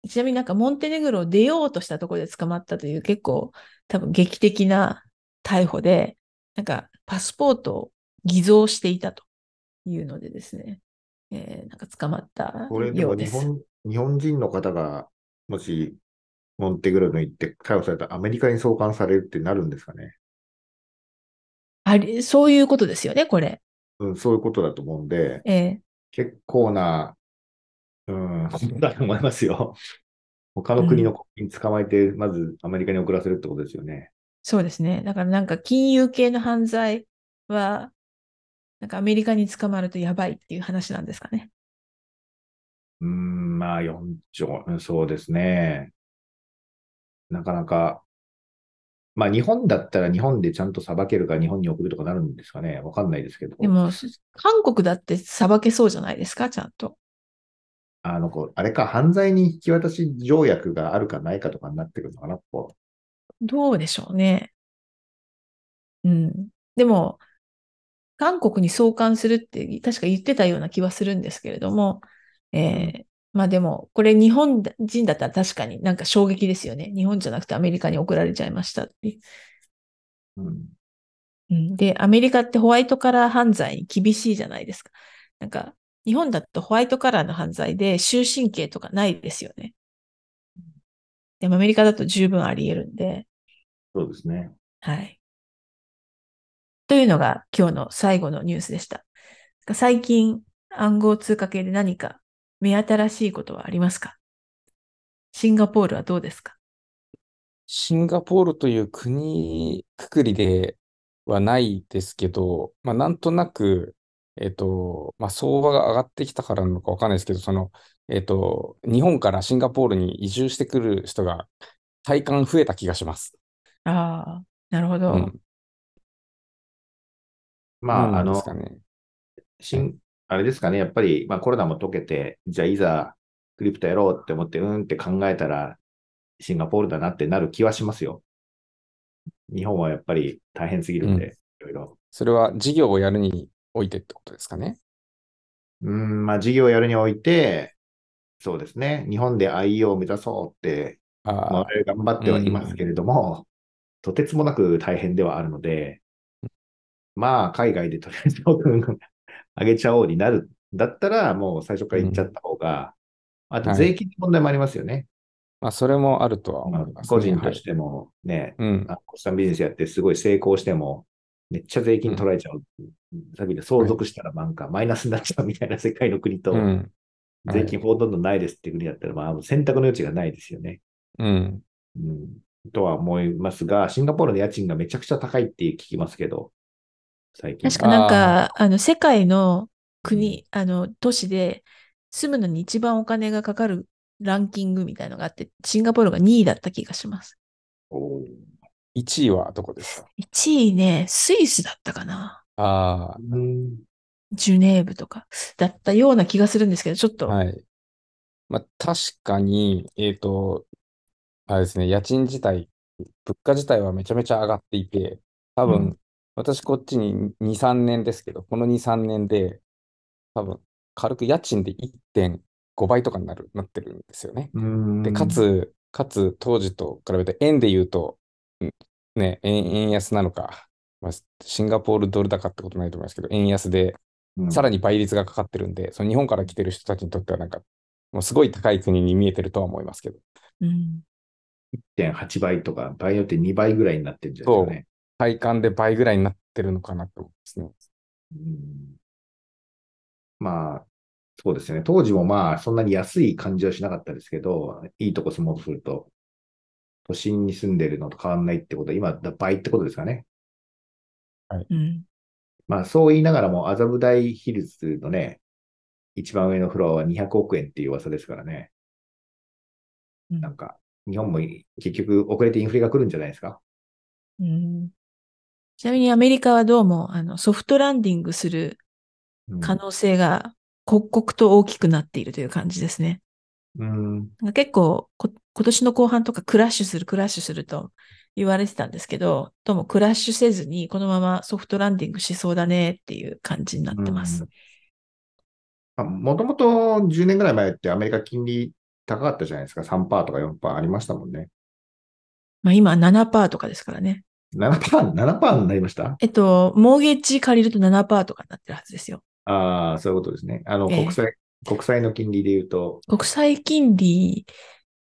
Speaker 1: ちなみになんかモンテネグロを出ようとしたところで捕まったという結構多分劇的な逮捕で、なんかパスポートを偽造していたというのでですね、えーなんか捕まった
Speaker 2: これで
Speaker 1: ようです。
Speaker 2: も日本、日本人の方が、もし、モンテグロに行って逮捕されたらアメリカに送還されるってなるんですかね。
Speaker 1: あり、そういうことですよね、これ。
Speaker 2: うん、そういうことだと思うんで、
Speaker 1: えー
Speaker 2: 結構な、うん、だと思いますよ。他の国の国民捕まえて、まずアメリカに送らせるってことですよね。
Speaker 1: そうですね。だからなんか金融系の犯罪は、なんかアメリカに捕まるとやばいっていう話なんですかね。
Speaker 2: うーん、まあ、4兆、うんそうですね。なかなか、まあ、日本だったら日本でちゃんと裁けるか日本に送るとかなるんですかね。わかんないですけど。
Speaker 1: でも、韓国だって裁けそうじゃないですか、ちゃんと。
Speaker 2: あの、こう、あれか、犯罪人引き渡し条約があるかないかとかになってくるのかな、こ
Speaker 1: どうでしょうね。うん。でも、韓国に送還するって確か言ってたような気はするんですけれども、えーまあでも、これ日本人だったら確かになんか衝撃ですよね。日本じゃなくてアメリカに送られちゃいましたっていう。
Speaker 2: う。うん。
Speaker 1: うんで、アメリカってホワイトカラー犯罪に厳しいじゃないですか。なんか、日本だとホワイトカラーの犯罪で終身刑とかないですよね。でもアメリカだと十分あり得るんで、
Speaker 2: そうですね。
Speaker 1: はい。というのが今日の最後のニュースでした。最近暗号通貨系で何か目新しいことはありますか？シンガポールはどうですか？
Speaker 3: シンガポールという国くくりではないですけど、まあ、なんとなく、えっと、まあ、相場が上がってきたからなのかわかんないですけど、その、えっと、日本からシンガポールに移住してくる人が体感増えた気がします。
Speaker 1: ああ、なるほど。
Speaker 3: うん。
Speaker 2: まあ、あの
Speaker 3: なんです、かね。
Speaker 2: しん、あれですかね、やっぱり、まあコロナも解けて、じゃあいざクリプトやろうって思って、うんって考えたら、シンガポールだなってなる気はしますよ。日本はやっぱり大変すぎるんで、いろいろ。
Speaker 3: それは事業をやるにおいてってことですかね。
Speaker 2: うん、まあ事業をやるにおいて、そうですね、日本で IE を目指そうって、まあ、
Speaker 3: あ
Speaker 2: 我々頑張ってはいますけれども、とてつもなく大変ではあるので、まあ、海外でとりあえずトークン上げちゃおうになるんだったら、もう最初から言っちゃった方が、あと
Speaker 3: はい
Speaker 2: 税金の問題もありますよね。
Speaker 3: まあ、それもあるとは
Speaker 2: まあ
Speaker 3: 思いますね。
Speaker 2: 個人と
Speaker 3: はい
Speaker 2: してもね、
Speaker 3: うん。
Speaker 2: あコスタンビジネスやってすごい成功しても、めっちゃ税金取られちゃう。さっきで相続したらなんかマイナスになっちゃうみたいな世界の国と、
Speaker 3: うん。
Speaker 2: 税金ほとんどないですって国だったら、まあ選択の余地がないですよね。
Speaker 3: うん。
Speaker 2: うん、とは思いますが、シンガポールの家賃がめちゃくちゃ高いって聞きますけど、最近。
Speaker 1: 確かなんか、あの、世界の国、あの、都市で住むのに一番お金がかかるランキングみたいのがあって、シンガポールが2位だった気がします。
Speaker 2: おー
Speaker 3: 1位はどこですか
Speaker 1: ？1位ね、スイスだったかな。
Speaker 3: あ
Speaker 2: うん
Speaker 1: ジュネーブとかだったような気がするんですけど、ちょっと、
Speaker 3: あ、はい。まあ、確かに、えっと、あれですね、家賃自体、物価自体はめちゃめちゃ上がっていて、多分、
Speaker 2: うん
Speaker 3: 私こっちに2、3年ですけど、この2、3年で、多分、軽く家賃で1.5倍とかになる、なってるんですよね。
Speaker 2: うん
Speaker 3: で、かつ、かつ、当時と比べて、円で言うと、んね、円、円安なのか、まあ、シンガポールドル高ってことないと思いますけど、円安で、
Speaker 2: うん。
Speaker 3: さらに倍率がかかってるんで、その日本から来てる人たちにとっては、なんか、もうすごい高い国に見えてるとは思いますけど、
Speaker 1: うん、
Speaker 2: 1.8倍とか、場合によって2倍ぐらいになってるんじゃないですかね。
Speaker 3: 体感で倍ぐらいになってるのかなと思いますね。
Speaker 2: うん。まあ、そうですね。当時もまあ、そんなに安い感じはしなかったですけど、いいとこ住もうとすると、都心に住んでるのと変わんないってことは、今、倍ってことですかね。
Speaker 1: うん。
Speaker 2: まあ、そう言いながらも、麻布台ヒルズのね、一番上のフロアは200億円っていう噂ですからね。
Speaker 1: うん
Speaker 2: なんか、日本も結局遅れてインフレが来るんじゃないですか？
Speaker 1: うんちなみにアメリカはどうも、あの、ソフトランディングする
Speaker 2: うん
Speaker 1: 可能性が刻々と大きくなっているという感じですね。
Speaker 2: うん。
Speaker 1: 結構こ、今年の後半とかクラッシュする、クラッシュすると言われてたんですけど、どうもクラッシュせずにこのままソフトランディングしそうだねっていう感じになってます。
Speaker 2: もともと10年ぐらい前ってアメリカ金利高かったじゃないですか。3%とか4%ありましたもんね。
Speaker 1: まあ今7%とかですからね。
Speaker 2: 7%、7%になりました？
Speaker 1: えっと、モーゲッジ借りると7%とかになってるはずですよ。
Speaker 2: ああ、そういうことですね。あの、
Speaker 1: ええ
Speaker 2: 国債、国債の金利で言うと、
Speaker 1: 国際金利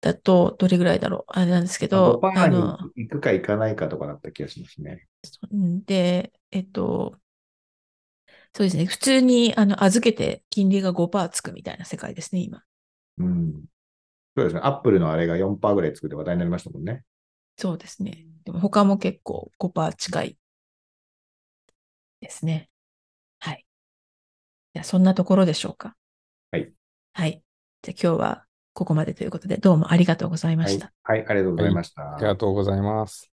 Speaker 1: だとどれぐらいだろうあれなんですけど、
Speaker 2: 5%に
Speaker 1: あの、
Speaker 2: 行くか行かないかとかだった気がしますね。
Speaker 1: うんで、えっと、そうですね。普通に、あの、預けて金利が5%つくみたいな世界ですね、今。
Speaker 2: うん。そうですね。アップルのあれが4%ぐらい作って話題になりましたもんね。
Speaker 1: そうですね。でも他も結構5%近いですね。はい。じゃあそんなところでしょうか。
Speaker 2: はい。
Speaker 1: はい。じゃあ今日はここまでということで、どうもありがとうございま
Speaker 2: はい
Speaker 1: した。。
Speaker 2: はい、ありがとうございました。
Speaker 3: ありがとうございます。